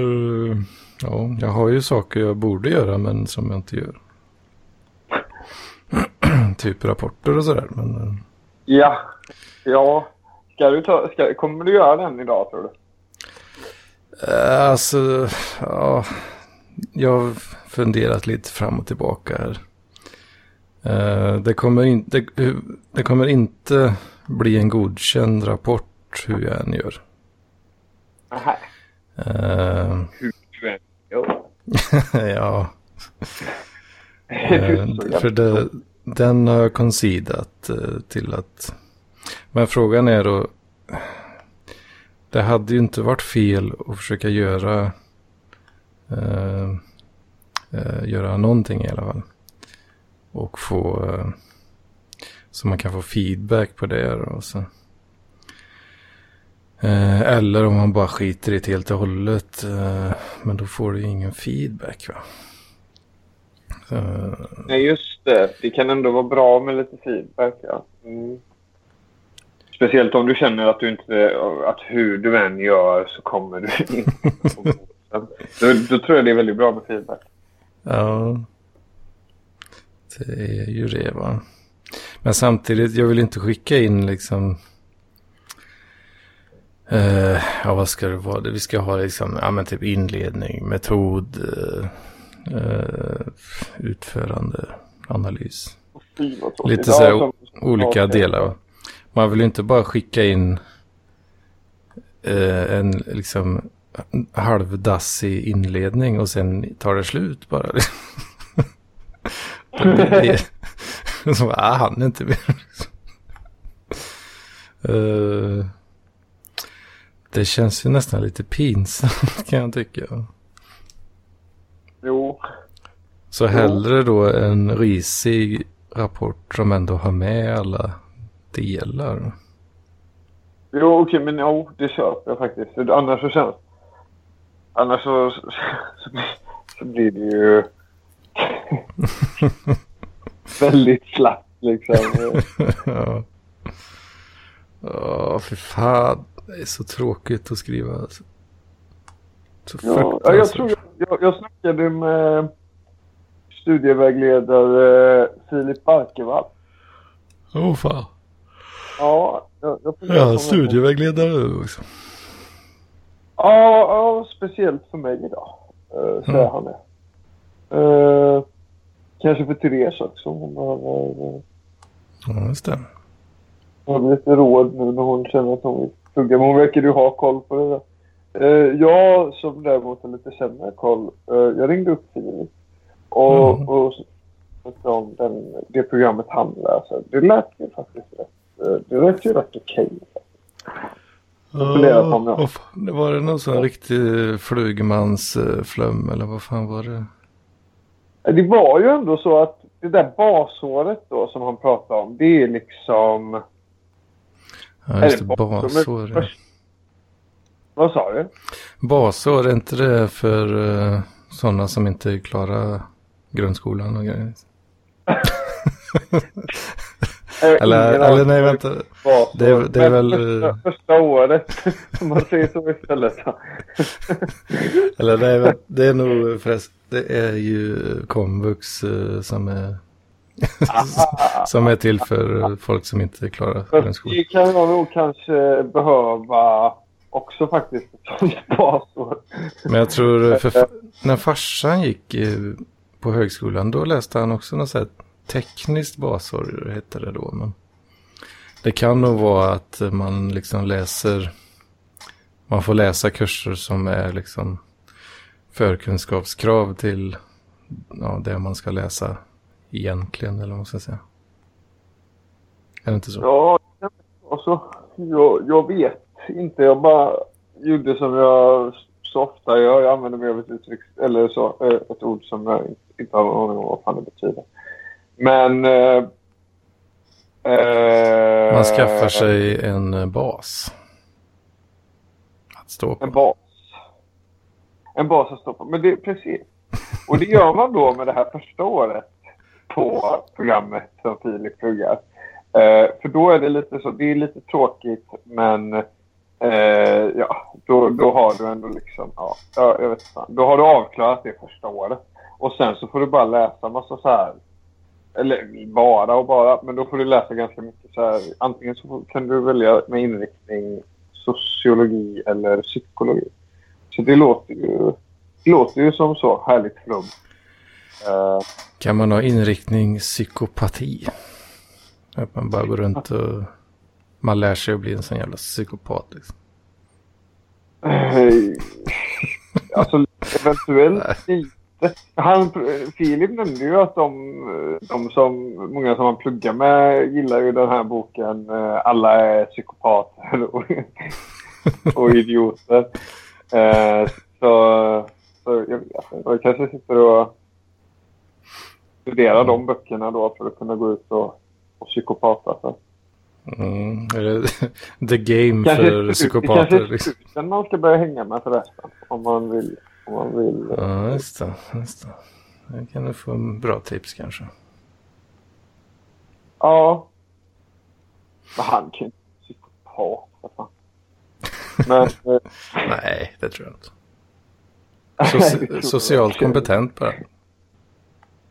ja, jag har ju saker jag borde göra men som jag inte gör. [clears throat] typ rapporter och sådär. Men, eh, Ja, ja. Ska du ta, ska, kommer du göra den idag tror du? eh, alltså, ja, jag har funderat lite fram och tillbaka här. Eh, det, kommer in, det, det kommer inte bli en godkänd rapport hur jag än gör. Nähä. Eh, Hur du än gör. [laughs] ja, [laughs] jävla för det, den har jag konsidat eh, till att... Men frågan är då... Det hade ju inte varit fel att försöka göra... Göra någonting i alla fall. Och få... Eh, så man kan få feedback på det. Och så. Eh, eller om man bara skiter i det helt och hållet. Eh, men då får du ju ingen feedback va. Så, Nej, just det. Det kan ändå vara bra med lite feedback. Ja. Mm. Speciellt om du känner att du inte, att hur du än gör så kommer du [laughs] inte [laughs] då, då tror jag det är väldigt bra med feedback. Ja. Det är ju det va. Men samtidigt, jag vill inte skicka in liksom... Eh, ja, vad ska det vara? Vi ska ha liksom, ja men typ inledning, metod, eh, eh, utförande, analys. Lite så här olika delar. Man vill ju inte bara skicka in eh, en liksom halvdassig inledning och sen tar det slut bara. [laughs] [laughs] Så, ah, han är inte mer. Eh, det känns ju nästan lite pinsamt kan jag tycka. Jo. Så hellre då en risig rapport som ändå har med alla delar. Jo, okej, men jo, det köper jag faktiskt. Annars så känns... Annars så, så, så blir det ju [laughs] väldigt slappt liksom. [laughs] ja. Ja, för fan. Det är så tråkigt att skriva. Alltså. Så Ja, ja, jag tror jag, jag, jag snackade med studievägledare Filip Barkevall. Åh oh, fan. Ja, jag, jag Ja, studievägledare du också. Ja, ja, speciellt för mig idag. Uh, säger Mm. han det. Eh, kanske för Therese också. Hon behöver Ja, just det. hon har lite råd nu när hon känner att hon vill plugga. Men hon verkar ju ha koll på det där. Eh, jag som däremot har lite sämre koll. eh, jag ringde upp Filip. Och, Mm. och om den, det programmet han läser. Det lät ju faktiskt rätt. eh, det lät ju rätt okej. fan, det var det någon sån riktig flugmansflum eller vad fan var det? Det var ju ändå så att det där basåret då som han pratade om. Det är liksom... Ja, just Är det. det bas- Basår. Vad sa du? Basår, är inte det för uh, sådana som inte klarar grundskolan och grejer. [laughs] [laughs] Eller, eller nej, vänta. det är- det är väl, Första, eh, året, om [laughs] man säger så istället. [laughs] Eller nej, det är nog förresten, det är ju komvux eh, som är, [laughs] som är till för folk som inte klarar grundskolan. det kan jag nog kanske behöva också faktiskt basår. Men jag tror, när farsan gick på högskolan, då läste han också något här tekniskt basår, hette det då. Men det kan nog vara att man liksom läser, man får läsa kurser som är liksom förkunskapskrav till ja, det man ska läsa egentligen, eller vad man ska säga. Är det inte så? Ja, alltså, jag, jag vet inte. Jag bara gjorde som jag så ofta gör. Jag använder mig av ett uttryck, eller så, ett ord som jag inte har någon aning om vad fan det betyder. Men... Eh, eh, Man skaffar sig en eh, bas. Att stå på. En bas. En bas att stå på. Men det precis. Och det gör man då med det här första året på programmet som Filip pluggar. Eh, för då är det lite så, det är lite tråkigt men eh, ja, då, då har du ändå liksom, ja, ja, jag vet inte, då har du avklarat det första året. Och sen så får du bara läsa massa så här, eller bara och bara, men då får du läsa ganska mycket så här, antingen så kan du välja med inriktning sociologi eller psykologi. Så det låter ju, låter ju som så härligt flubb. Eh, Kan man ha inriktning psykopati? Att man bara går runt och man lär sig att bli en sån jävla psykopat. Liksom. Eh, alltså eventuellt. Han, Filip nämnde ju att de, de som, många som han pluggar med gillar ju den här boken eh, Alla är psykopater och, [laughs] och idioter. Eh, så, så jag vet inte, jag kanske sitter och studerar de böckerna då för att kunna gå ut och, och psykopata. Så. Mm, det the game Kanske, för det psykopater. kanske är Liksom. man ska börja hänga med förresten. Om man vill. Om man vill. Ja, just det. Just det. Jag kan du få en bra tips kanske. Ja. Men han kan ju inte vad fan. [laughs] Men... eh, Nej, det tror jag inte. Soci- socialt kompetent bara.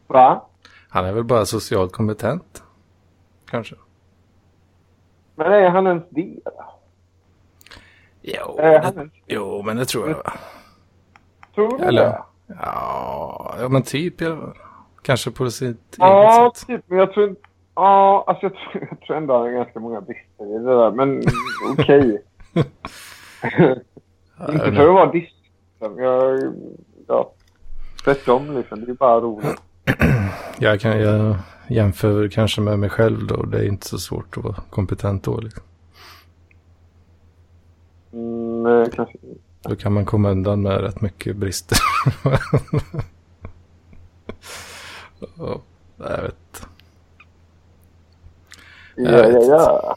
Va? Han är väl bara socialt kompetent. Kanske. Men är han ens det? Jo, han ens jo men det tror jag. va? Tror du Eller, det? ja, ja, men typ. Ja. Kanske på sitt Ja, eget sätt. typ. Men jag tror inte... Ja, alltså jag tror, jag tror ändå han har ganska många brister i det där. Men [laughs] okej. Ja, inte jag för att vara diss. Jag... Ja. Tvärtom liksom. Det är bara roligt. [clears throat] Jag, kan, jag jämför kanske med mig själv då. Det är inte så svårt att vara kompetent då. Liksom. Mm, kanske Då kan man komma undan med rätt mycket brister. [laughs] ja, jag vet. Ja, Jag ja, vet. ja.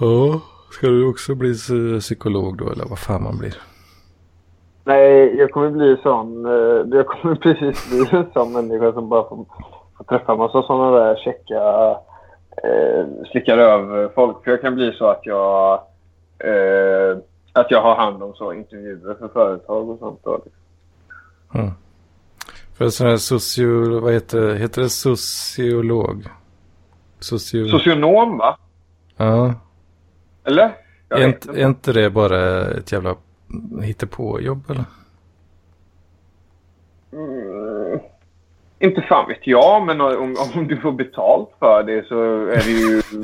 Ja, ska du också bli psy- psykolog då eller vad fan man blir? Nej, jag kommer bli sån. eh, Jag kommer [laughs] precis bli en sån människa som bara får, får träffa massa sådana där checka eh, slickar över folk. För jag kan bli så att jag eh, att jag har hand om så intervjuer för företag och sånt. Då. Mm. För sån här socio... Vad heter det? Heter det sociolog? Socio... Socionom va? ja. Eller? Jag Är inte, inte. är inte det bara ett jävla hittepåjobb eller? Mm, inte fan vet jag, men om, om du får betalt för det så är det ju... [laughs]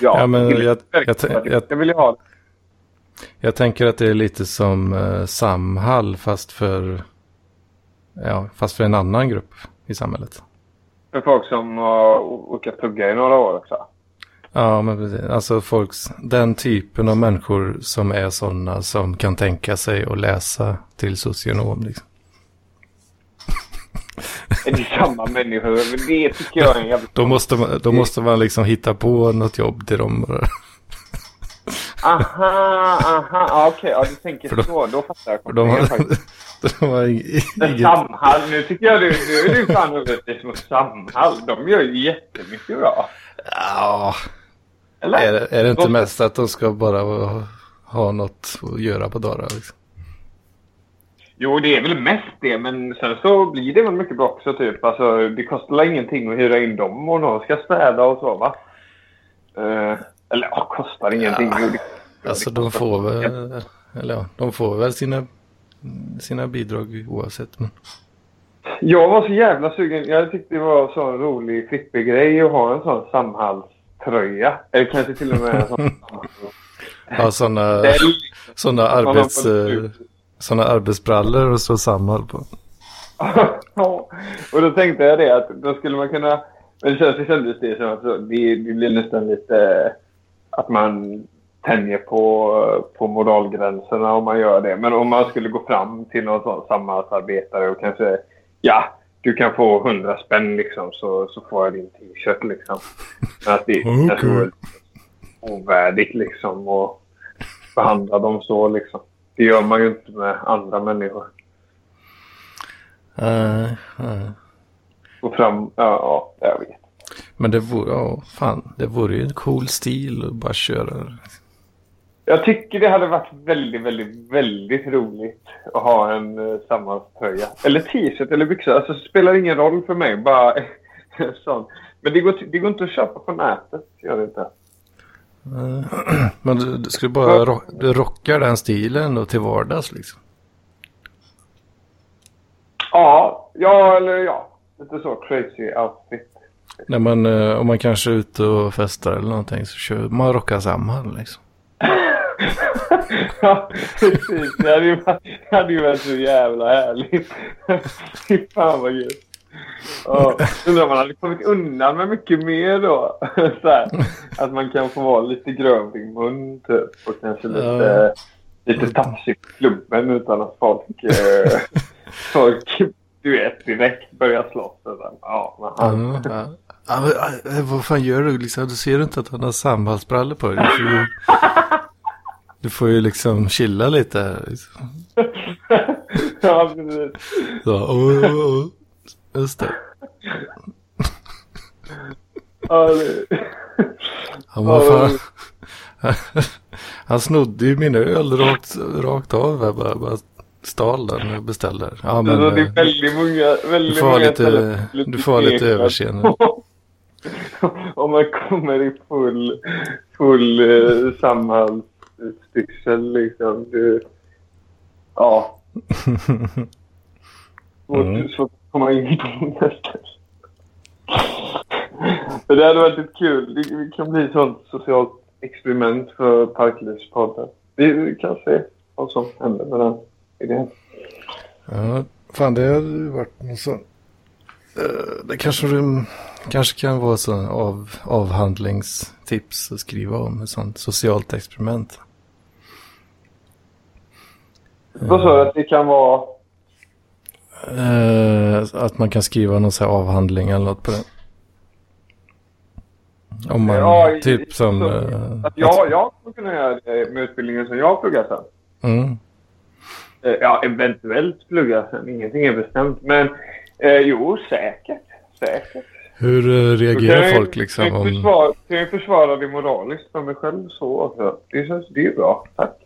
Ja, Ja, men jag- jag, jag- jag vill ju ha det. Jag tänker att det är lite som eh, Samhall fast för... Ja, fast för en annan grupp i samhället. För folk som har orkat plugga i några år också. Ja, men precis. Alltså folks, den typen av människor som är sådana som kan tänka sig att läsa till socionom. Liksom. [laughs] Är det samma människor? Det tycker jag är en jävligt... Då, måste man, då måste man liksom hitta på något jobb till dem. Aha, aha. Ja, Okej, ja, du tänker För de- så. Då fattar jag. För de har, de har inget... Samhall, nu tycker jag du, nu är du fan orättvis mot Samhall. De gör ju jättemycket bra. Ja, Eller? är det, är det inte Låt- mest att de ska bara ha, något att göra på dagarna? Liksom? Jo, det är väl mest det, men sen så blir det väl mycket bra också typ. Alltså, det kostar ingenting att hyra in dem och någon ska städa och så va? Eh, eller ja, kostar ingenting. Det- Alltså det de får väl, eller ja, de får väl sina, sina bidrag oavsett. Men... Jag var så jävla sugen. Jag tyckte det var en sån rolig flippig grej att ha en sån Samhall-tröja. Eller kanske till och med en sån [laughs] Ja, Det är såna arbets, såna arbetsbrallor och så Samhall på. [laughs] Ja, och då tänkte jag det att då skulle man kunna... Men sen så kändes det som att det, det blir nästan lite att man tänjer på, på moralgränserna om man gör det. Men om man skulle gå fram till någon sån samhällsarbetare och kanske ja, du kan få hundra spänn liksom så, så får jag din t-shirt liksom. Men [laughs] att det Okej. kanske vore ovärdigt liksom och behandla dem så liksom. Det gör man ju inte med andra människor. Nej, nej. Gå fram, ja, ja jag vet. Men det vore, ja, fan, det vore ju en cool stil att bara köra. Jag tycker det hade varit väldigt, väldigt, väldigt roligt att ha en uh, sammanströja. Eller t-shirt eller byxor. Alltså det spelar ingen roll för mig. Bara [laughs] sån. Men det går, det går inte att köpa på nätet. Gör det inte. Eh, [clears throat] Men du, du skulle bara ro, du rockar den stilen då till vardags liksom. Ja, ja eller ja. Lite så crazy outfit. När man, eh, om man kanske är ute och festar eller någonting så kör man rockar Samhall liksom. [laughs] ja, precis. Det hade ju varit, det hade ju varit så jävla härligt. [laughs] Fy fan vad gött. Ja, undrar om man hade kommit undan med mycket mer då. [laughs] Här, att man kan få vara lite grön i mun typ. Och kanske lite, lite tafsig på klubben utan att folk, eh, folk du vet, direkt börjar slåss. Ja, Ja, ja. Ja, men, eh, vad fan gör du liksom? Du ser inte att han har Samhallsbrallor på dig. Du får ju, du får ju liksom chilla lite. här, [laughs] Liksom. ja, precis. Så, oh, oh, oh. Just det. Ja, det, Han var fan... [laughs] Han snodde ju min öl rakt, rakt av. Jag bara, bara stal den och beställde. Ja, men det är eh, väldigt många, väldigt du får ha många lite, du får lite överseende. [laughs] Om man kommer i full, full eh, Samhall-styrsel liksom. Du, ja. Svårt, Mm. att komma in på. [laughs] Men det hade varit lite kul. Det, det kan bli ett sånt socialt experiment för Parklivspodden. Vi, vi kan se vad som händer med den idén. Ja, fan det hade ju varit något sånt. Eh, Det kanske, kanske kan vara så av, avhandlingstips att skriva om ett sånt socialt experiment. Vad sa du att det kan vara? Eh, att man kan skriva någon här avhandling eller något på det. Om man, Ja, typ som... så- eh, Att jag, jag skulle kunna göra det med utbildningen som jag pluggar sen. mm, Ja, eventuellt plugga sen. Ingenting är bestämt. Men eh, jo, säkert. Säkert. hur eh, reagerar jag- folk liksom Kan jag, om... försvara, kan jag försvara det moraliskt för mig själv så också. Det känns det är bra. Tack.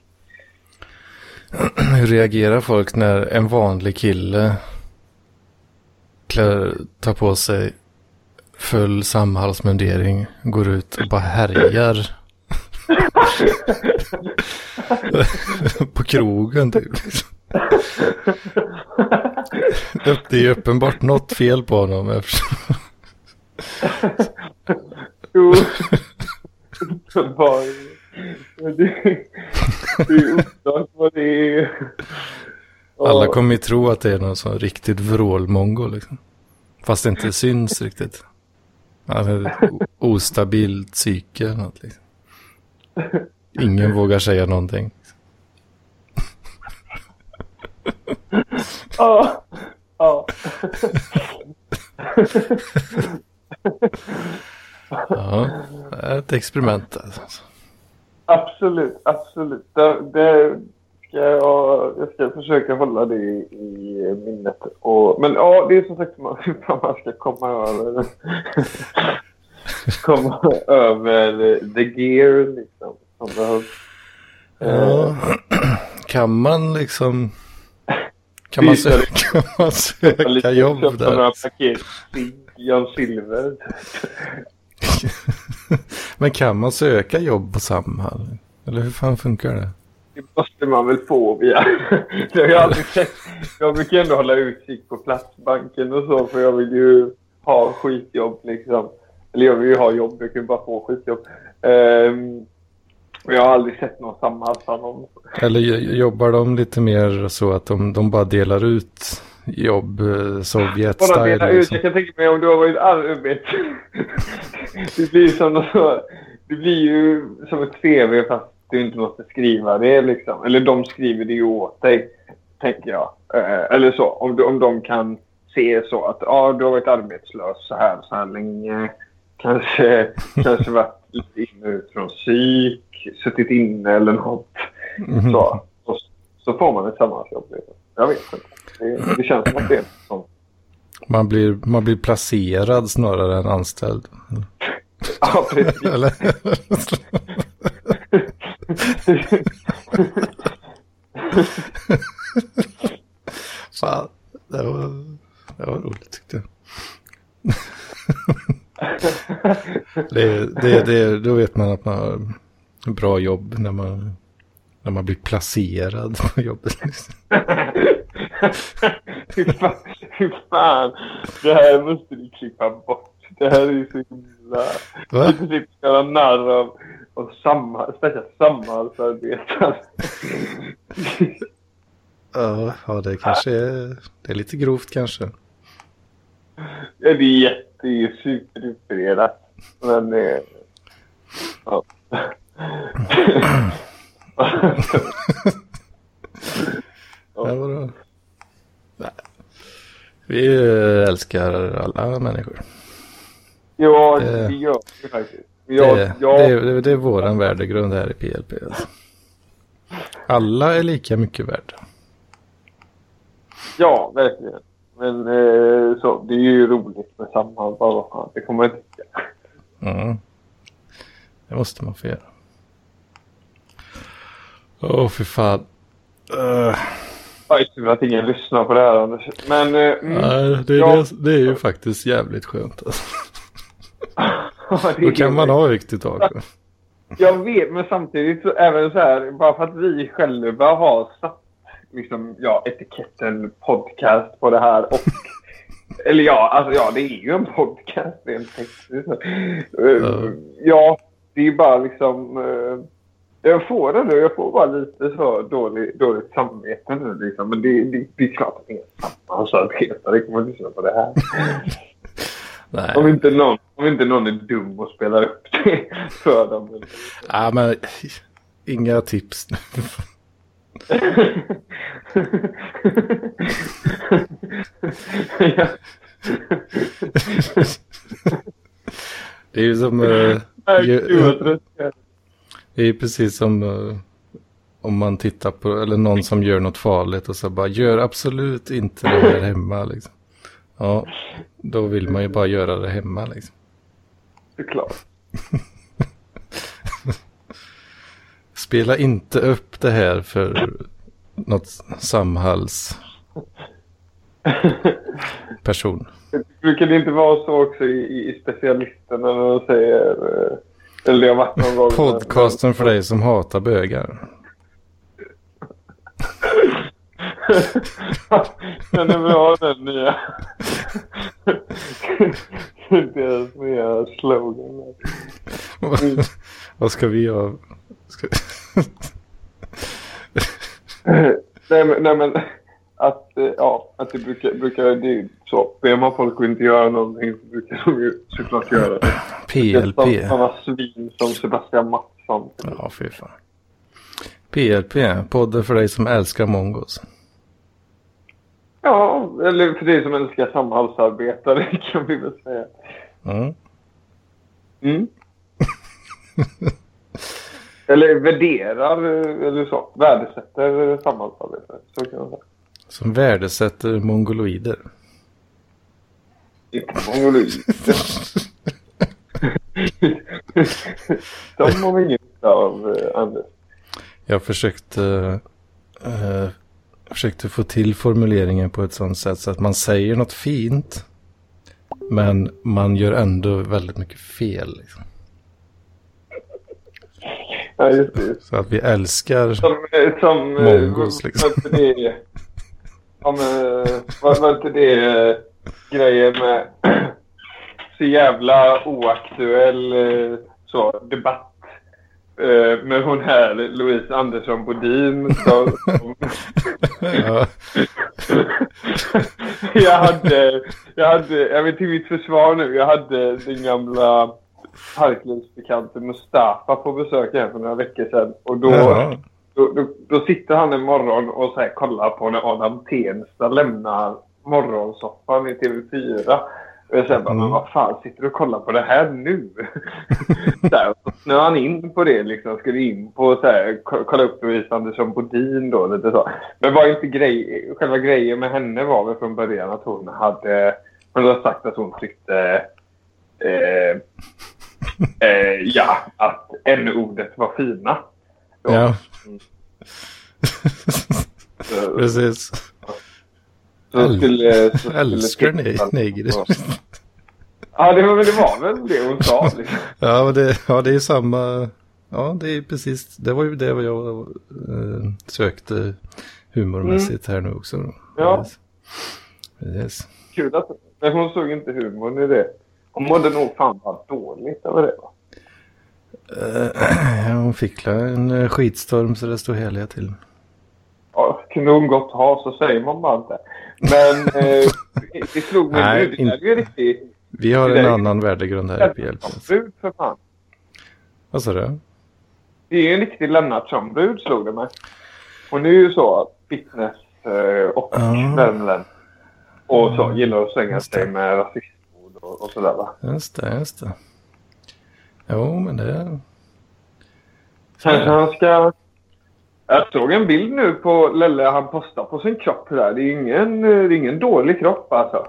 Hur reagerar folk när en vanlig kille klär, tar på sig full samhällsmundering, går ut och bara härjar [laughs] på krogen typ. [laughs] [laughs] Det är uppenbart något fel på honom eftersom [laughs] Jo. Uppenbarligen. Det, det är oklart vad det är. alla kommer ju tro att det är någon sån riktigt vrålmongo liksom. Fast det inte syns riktigt. Alltså, ett o- ostabilt psyke eller något liksom. Ingen vågar säga någonting. [laughs] Ja. Ja. Ja, det är ett experiment alltså. Absolut, absolut. Det, det ska jag, jag ska försöka hålla det i, i minnet. Och, men ja, det är som sagt man, [laughs] man ska komma över [laughs] komma över the gear liksom. Som behövs. Ja. [clears throat] Kan man liksom... [laughs] Kan man söka, kan man söka jobb Köpa några där? paket Jan Silver. [laughs] Men kan man söka jobb på Samhall? Eller hur fan funkar det? Det måste man väl få via... [laughs] Jag aldrig. Jag brukar ändå hålla utkik på Platsbanken och så för jag vill ju ha skitjobb liksom. Eller jag vill ju ha jobb, jag kan ju bara få skitjobb. Um, jag har aldrig sett någon Samhallsannons. Eller jobbar de lite mer så att de, de bara delar ut jobb eh, Bara dela ut. Liksom? Jag kan tänka mig om du har varit arbete. [laughs] det blir som något Det blir ju som ett CV fast du inte måste skriva det liksom. Eller de skriver det ju åt dig. Tänker jag. Eh, eller så. Om, du, om de kan se så att ja, du har varit arbetslös så här så här länge. Kanske, [laughs] kanske varit inne och ut från psyk. Suttit inne eller något. Mhm. Så, så, så får man ett. Liksom. Jag vet inte. Det, det känns som att det är sånt. Man, blir, man blir placerad snarare än anställd. Ja, precis. [laughs] Eller? Fan, det var, det var roligt tyckte jag. Det, det, det, då vet man att man har bra jobb när man, när man blir placerad på jobbet. [laughs] Fy fan. Det här måste ni klippa bort. Det här är ju så himla... Va? Du slipper göra narr av, av samma, speciellt Samhallsarbetare. [laughs] Ja, ja, det kanske är, det är lite grovt kanske. Ja, det är jätte... Det är ju superutredat. Men... Eh, ja. [laughs] Ja, vadå? Nej. Vi älskar alla människor. ja, Det- det gör vi faktiskt. Ja, det, ja, det, det, det är våran värdegrund här i PLP. Alltså. Alla är lika mycket värda. ja, verkligen. Men eh, så, det är ju roligt med Samhall. Bara vad fan, det kommer jag inte tycka. Mm. Det måste man få göra. Åh, fy fan. Uh, det är tur att ingen lyssnar på det här Anders. Men... Eh, mm, nej, det, är ja. det, det är ju faktiskt jävligt skönt. Alltså. [laughs] Då kan man ha högt i tak. Jag vet, men samtidigt så även så här, bara för att vi själva har satt liksom, ja, etiketten podcast på det här och [laughs] eller ja, alltså ja, det är ju en podcast rent tekniskt. Uh, ja, det är bara liksom uh, jag får det nu, jag får bara lite så dålig, dåligt samvete nu liksom. Men det, det, det är klart att det är samhällsarbetare kommer att lyssna på det här. [laughs] Om Nej, inte någon, om inte någon är dum och spelar upp det [laughs] för dem. ja, men inga tips. Ja. Det är ju som... eh, ju-. Det är ju precis som eh, om man tittar på, eller någon som gör något farligt och så bara gör absolut inte det här hemma liksom. Ja, då vill man ju bara göra det hemma liksom. Såklart. Spela inte upp det här för något Samhalls person. Brukar det inte vara så också i, i specialisterna när de säger... eh, Eller det har varit någon gång. Podcasten för dig som hatar bögar. Den är bra den nya. Deras nya slogan. Vad ska vi göra? [laughs] Nej, men, nej men att, eh, ja, att det brukar, brukar det så. Ber man folk att inte göra någonting så brukar de ju såklart göra det. PLP. Sådana svin som Sebastian Mattsson. Ja, fy fan. PLP, podden för dig som älskar mongos. Ja, eller för dig som älskar Samhallsarbetare [laughs] kan vi väl säga. Mm. Mm. [laughs] Eller värderar, eh, eller så. Värdesätter samhällsarbete. Så kan man säga. Som värdesätter mongoloider. Inte mongoloider. De har vi ingen nytta av, eh, Anders. Jag försökte, eh, försökte få till formuleringen på ett sånt sätt så att man säger något fint. Men man gör ändå väldigt mycket fel. Liksom. Ja, just det. Så att vi älskar... Som, eh, som eh, Mongos, liksom. Var det, om, var, var inte det eh, grejer med [clears throat] så jävla oaktuell så, debatt med hon här Louise Andersson Bodin som [laughs] Ja, jag hade, jag hade, jag vet till mitt försvar nu, jag hade den gamla parklivsbekante Mustafa på besök här för några veckor sedan. Och då, Jaha. då, då, då sitter han en morgon och så här kollar på när Adam Tensta lämnar morgonsoffan i TV4. Och jag säger bara, Mm. men vad fan sitter du och kollar på det här nu? [laughs] så här, så snöar han in på det liksom, skulle in på så här, ko- kolla upp Louise Andersson Bodin då, lite så. Men var inte grej, själva grejen med henne var väl från början att hon hade, hon hade sagt att hon tyckte eh, [laughs] eh, ja, att n-ordet var fina. ja. Så, [laughs] precis. så skulle, så [laughs] Älskar ni neger? Ja, det var, det var väl det hon sa. Liksom. Ja, det, ja, det är samma. Ja, det är precis. Det var ju det jag eh, sökte humormässigt här nu också. Då. Ja. Precis. Precis. Kul att men hon såg inte humorn i det. Hon mådde nog fan bara dåligt över det. Va? Ja, [clears throat] hon fick en eh, skitstorm så det stod heliga till. Ja, kunde hon gott ha så säger man bara inte. Men eh, det slog mig Nej, nu. Det är ju riktigt Vi har en annan värdegrund här i. Lennartsson-brud för fan. Vad sa du? Det är en riktig Lennartsson-brud slog det mig. Hon är ju så fitness eh, och värmlänning. Och så gillar att slänga Just sig med rasistord och, och sådär va. Just det, just det. Jo, men det... Kanske han ska... Jag såg en bild nu på Lelle han postar på sin kropp där. Det är ingen, det är ingen dålig kropp alltså.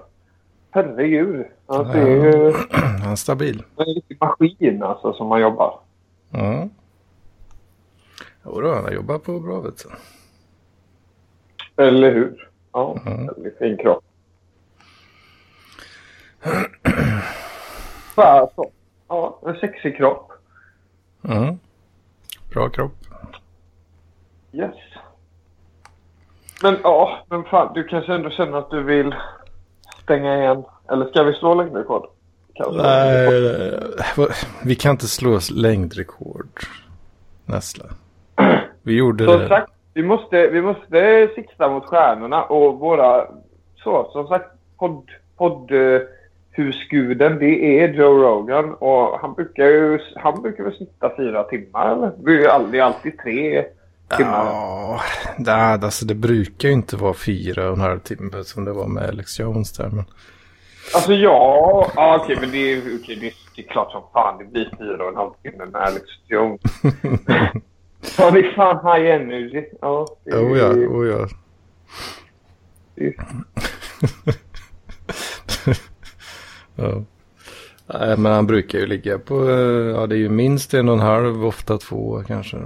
Herregud. Han ser ju... [clears throat] Han är stabil. Han är en riktig maskin alltså som han jobbar. Ja. Jo då, han har jobbat på bra vet du. Eller hur? Ja, Mm. väldigt fin kropp. [clears throat] Så. Ja, en sexig kropp. Mm. Bra kropp. Yes. Men ja, men fan, du kanske ändå känner att du vill stänga igen. Eller ska vi slå längdrekord? Nej, vad- vi kan inte slå oss längdrekord. Näsla. Vi gjorde Som det. sagt, vi måste, vi måste sikta mot stjärnorna och våra... Så, som sagt, podd, podd, eh, husguden, det är Joe Rogan och han brukar ju han brukar väl snitta fyra timmar eller? Det är ju aldrig, alltid tre timmar. Ja, det, alltså det brukar ju inte vara fyra och en halv timme som det var med Alex Jones där. Men... Alltså ja, ja okej men det är, okej, det, är, det är klart som fan det blir fyra och en halv timme med Alex Jones. [laughs] ja, det är fan high energy. Ja, det är, Oh ja, oh ja. det är, [laughs] ja. Nej, men han brukar ju ligga på, eh, ja det är ju minst en och en halv, ofta två kanske.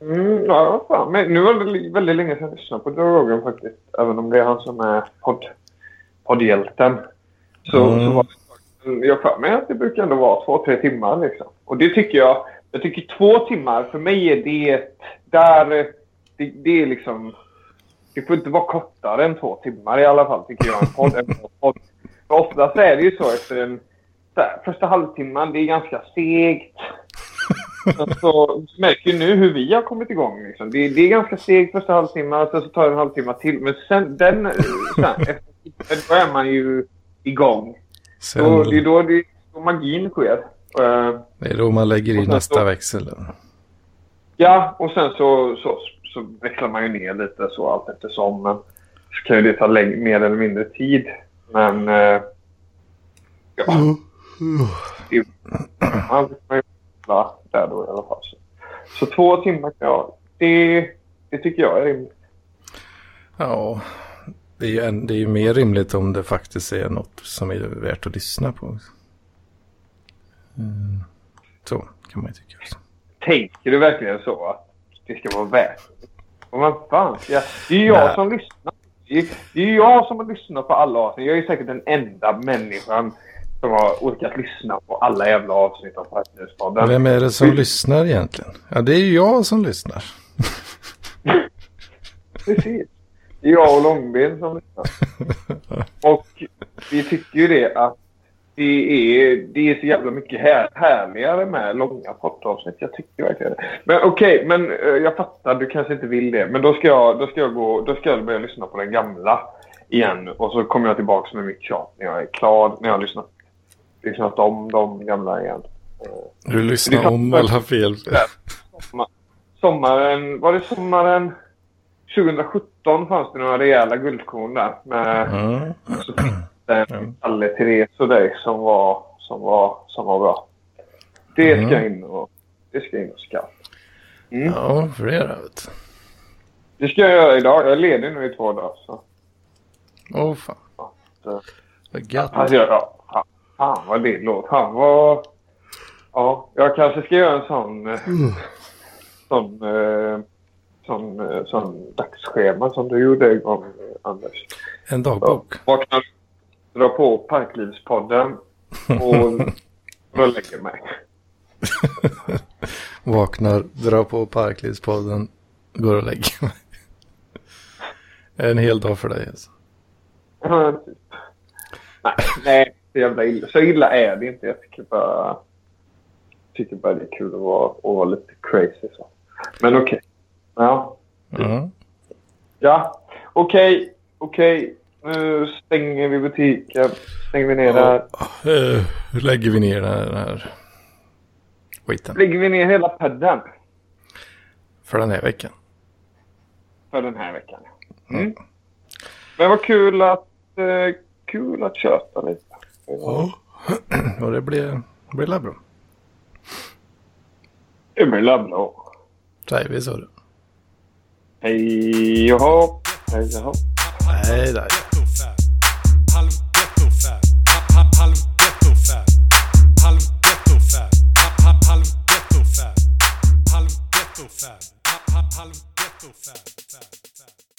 Mm, ja, fan. Men nu var det väldigt länge sedan jag lyssnade på Joe Rogan faktiskt. Även om det är han som är podd, poddhjälten. Så, Mm. så var det, jag för mig att det brukar ändå vara två, tre timmar liksom. Och det tycker jag. Jag tycker två timmar, för mig är det där... Det, det är liksom... Det får inte vara kortare än två timmar i alla fall, tycker jag. En podd, en podd. Oftast är det ju så efter en... Så här, första halvtimman, det är ganska segt. [laughs] Sen så märker ju nu hur vi har kommit igång. Liksom. Det, det är ganska segt första halvtimman, sen så tar det en halvtimme till. Men sen, den, eh, sen efter, då är man ju igång. Sen, Då, det är då, det, då magin sker. Eh, det är då man lägger i nästa så- växel. ja, och sen så, så, så växlar man ju ner lite så allt eftersom. Men så kan ju det ta läng- mer eller mindre tid. Men... eh, ja, man ju vara där då i alla fall. Så två timmar, ja. Det, det tycker jag är rimligt. Ja, det är, ju en, det är ju mer rimligt om det faktiskt är något som är värt att lyssna på. Mm. Så kan man ju tycka. Också. Tänker du verkligen så att det ska vara värt det? Vad fan ska jag... Det är ju jag Nej. som lyssnar. Det är det är jag som har lyssnat på alla avsnitt. Jag är säkert den enda människan som har orkat lyssna på alla jävla avsnitt av Partnerspodden. Vem är det som lyssnar egentligen? Ja, det är ju jag som lyssnar. [laughs] Precis. Det är jag och Långben som lyssnar. [laughs] Och vi tycker ju det att det är, det är så jävla mycket här, härligare med långa poddavsnitt. Jag tycker verkligen det. Men okej, men eh, jag fattar. Du kanske inte vill det. Men då ska jag, då ska jag, gå, då ska jag börja lyssna på den gamla igen. Och så kommer jag tillbaka med mitt tjat när jag är klar. När jag har lyssnat, lyssnat om de gamla igen. Du lyssnar om alla fel. Sommar- Sommaren, var det sommaren 2017 fanns det några rejäla guldkorn där. Med Mm. så det en Kalle, Therese och dig som var, som var, som var bra. Det ska Mm. in och, det ska in och ska. Mm. Ja, flera vet Det ska jag göra idag. Jag är ledig nu i två dagar. Så. Åh oh, fan. så. Vad gött. Alltså, ja, fan, fan vad det låter. Fan vad... Ja, jag kanske ska göra en sån... eh, Sån... eh, Sån, eh, sån dagsschema som du gjorde en gång, eh, Anders. En dagbok. Vaknar, dra på Parklivspodden och [laughs] då lägger mig. [laughs] Vaknar, drar på Parklivspodden, går och lägger mig. En hel dag för dig alltså. Ja, typ. nej, nej, så jävla illa. Så illa är det inte. Jag tycker bara, tycker bara det är kul att vara, att vara lite crazy. Så. Men okej. Ja. Ja. Ja, okej, okej. Nu stänger vi butiken. Stänger vi ner där. Eh, Hur lägger vi ner den här, här skiten Lägger vi ner hela padden för den här veckan? för den här veckan. Mm. Men vad kul att, eh, kul att köta lite. Ja. [clears throat] Och det blir, det blir bra. Det blir bra. Säger vi så då. Hej och hopp. Hej och hopp. Nej, nej. Halv ghetto-fan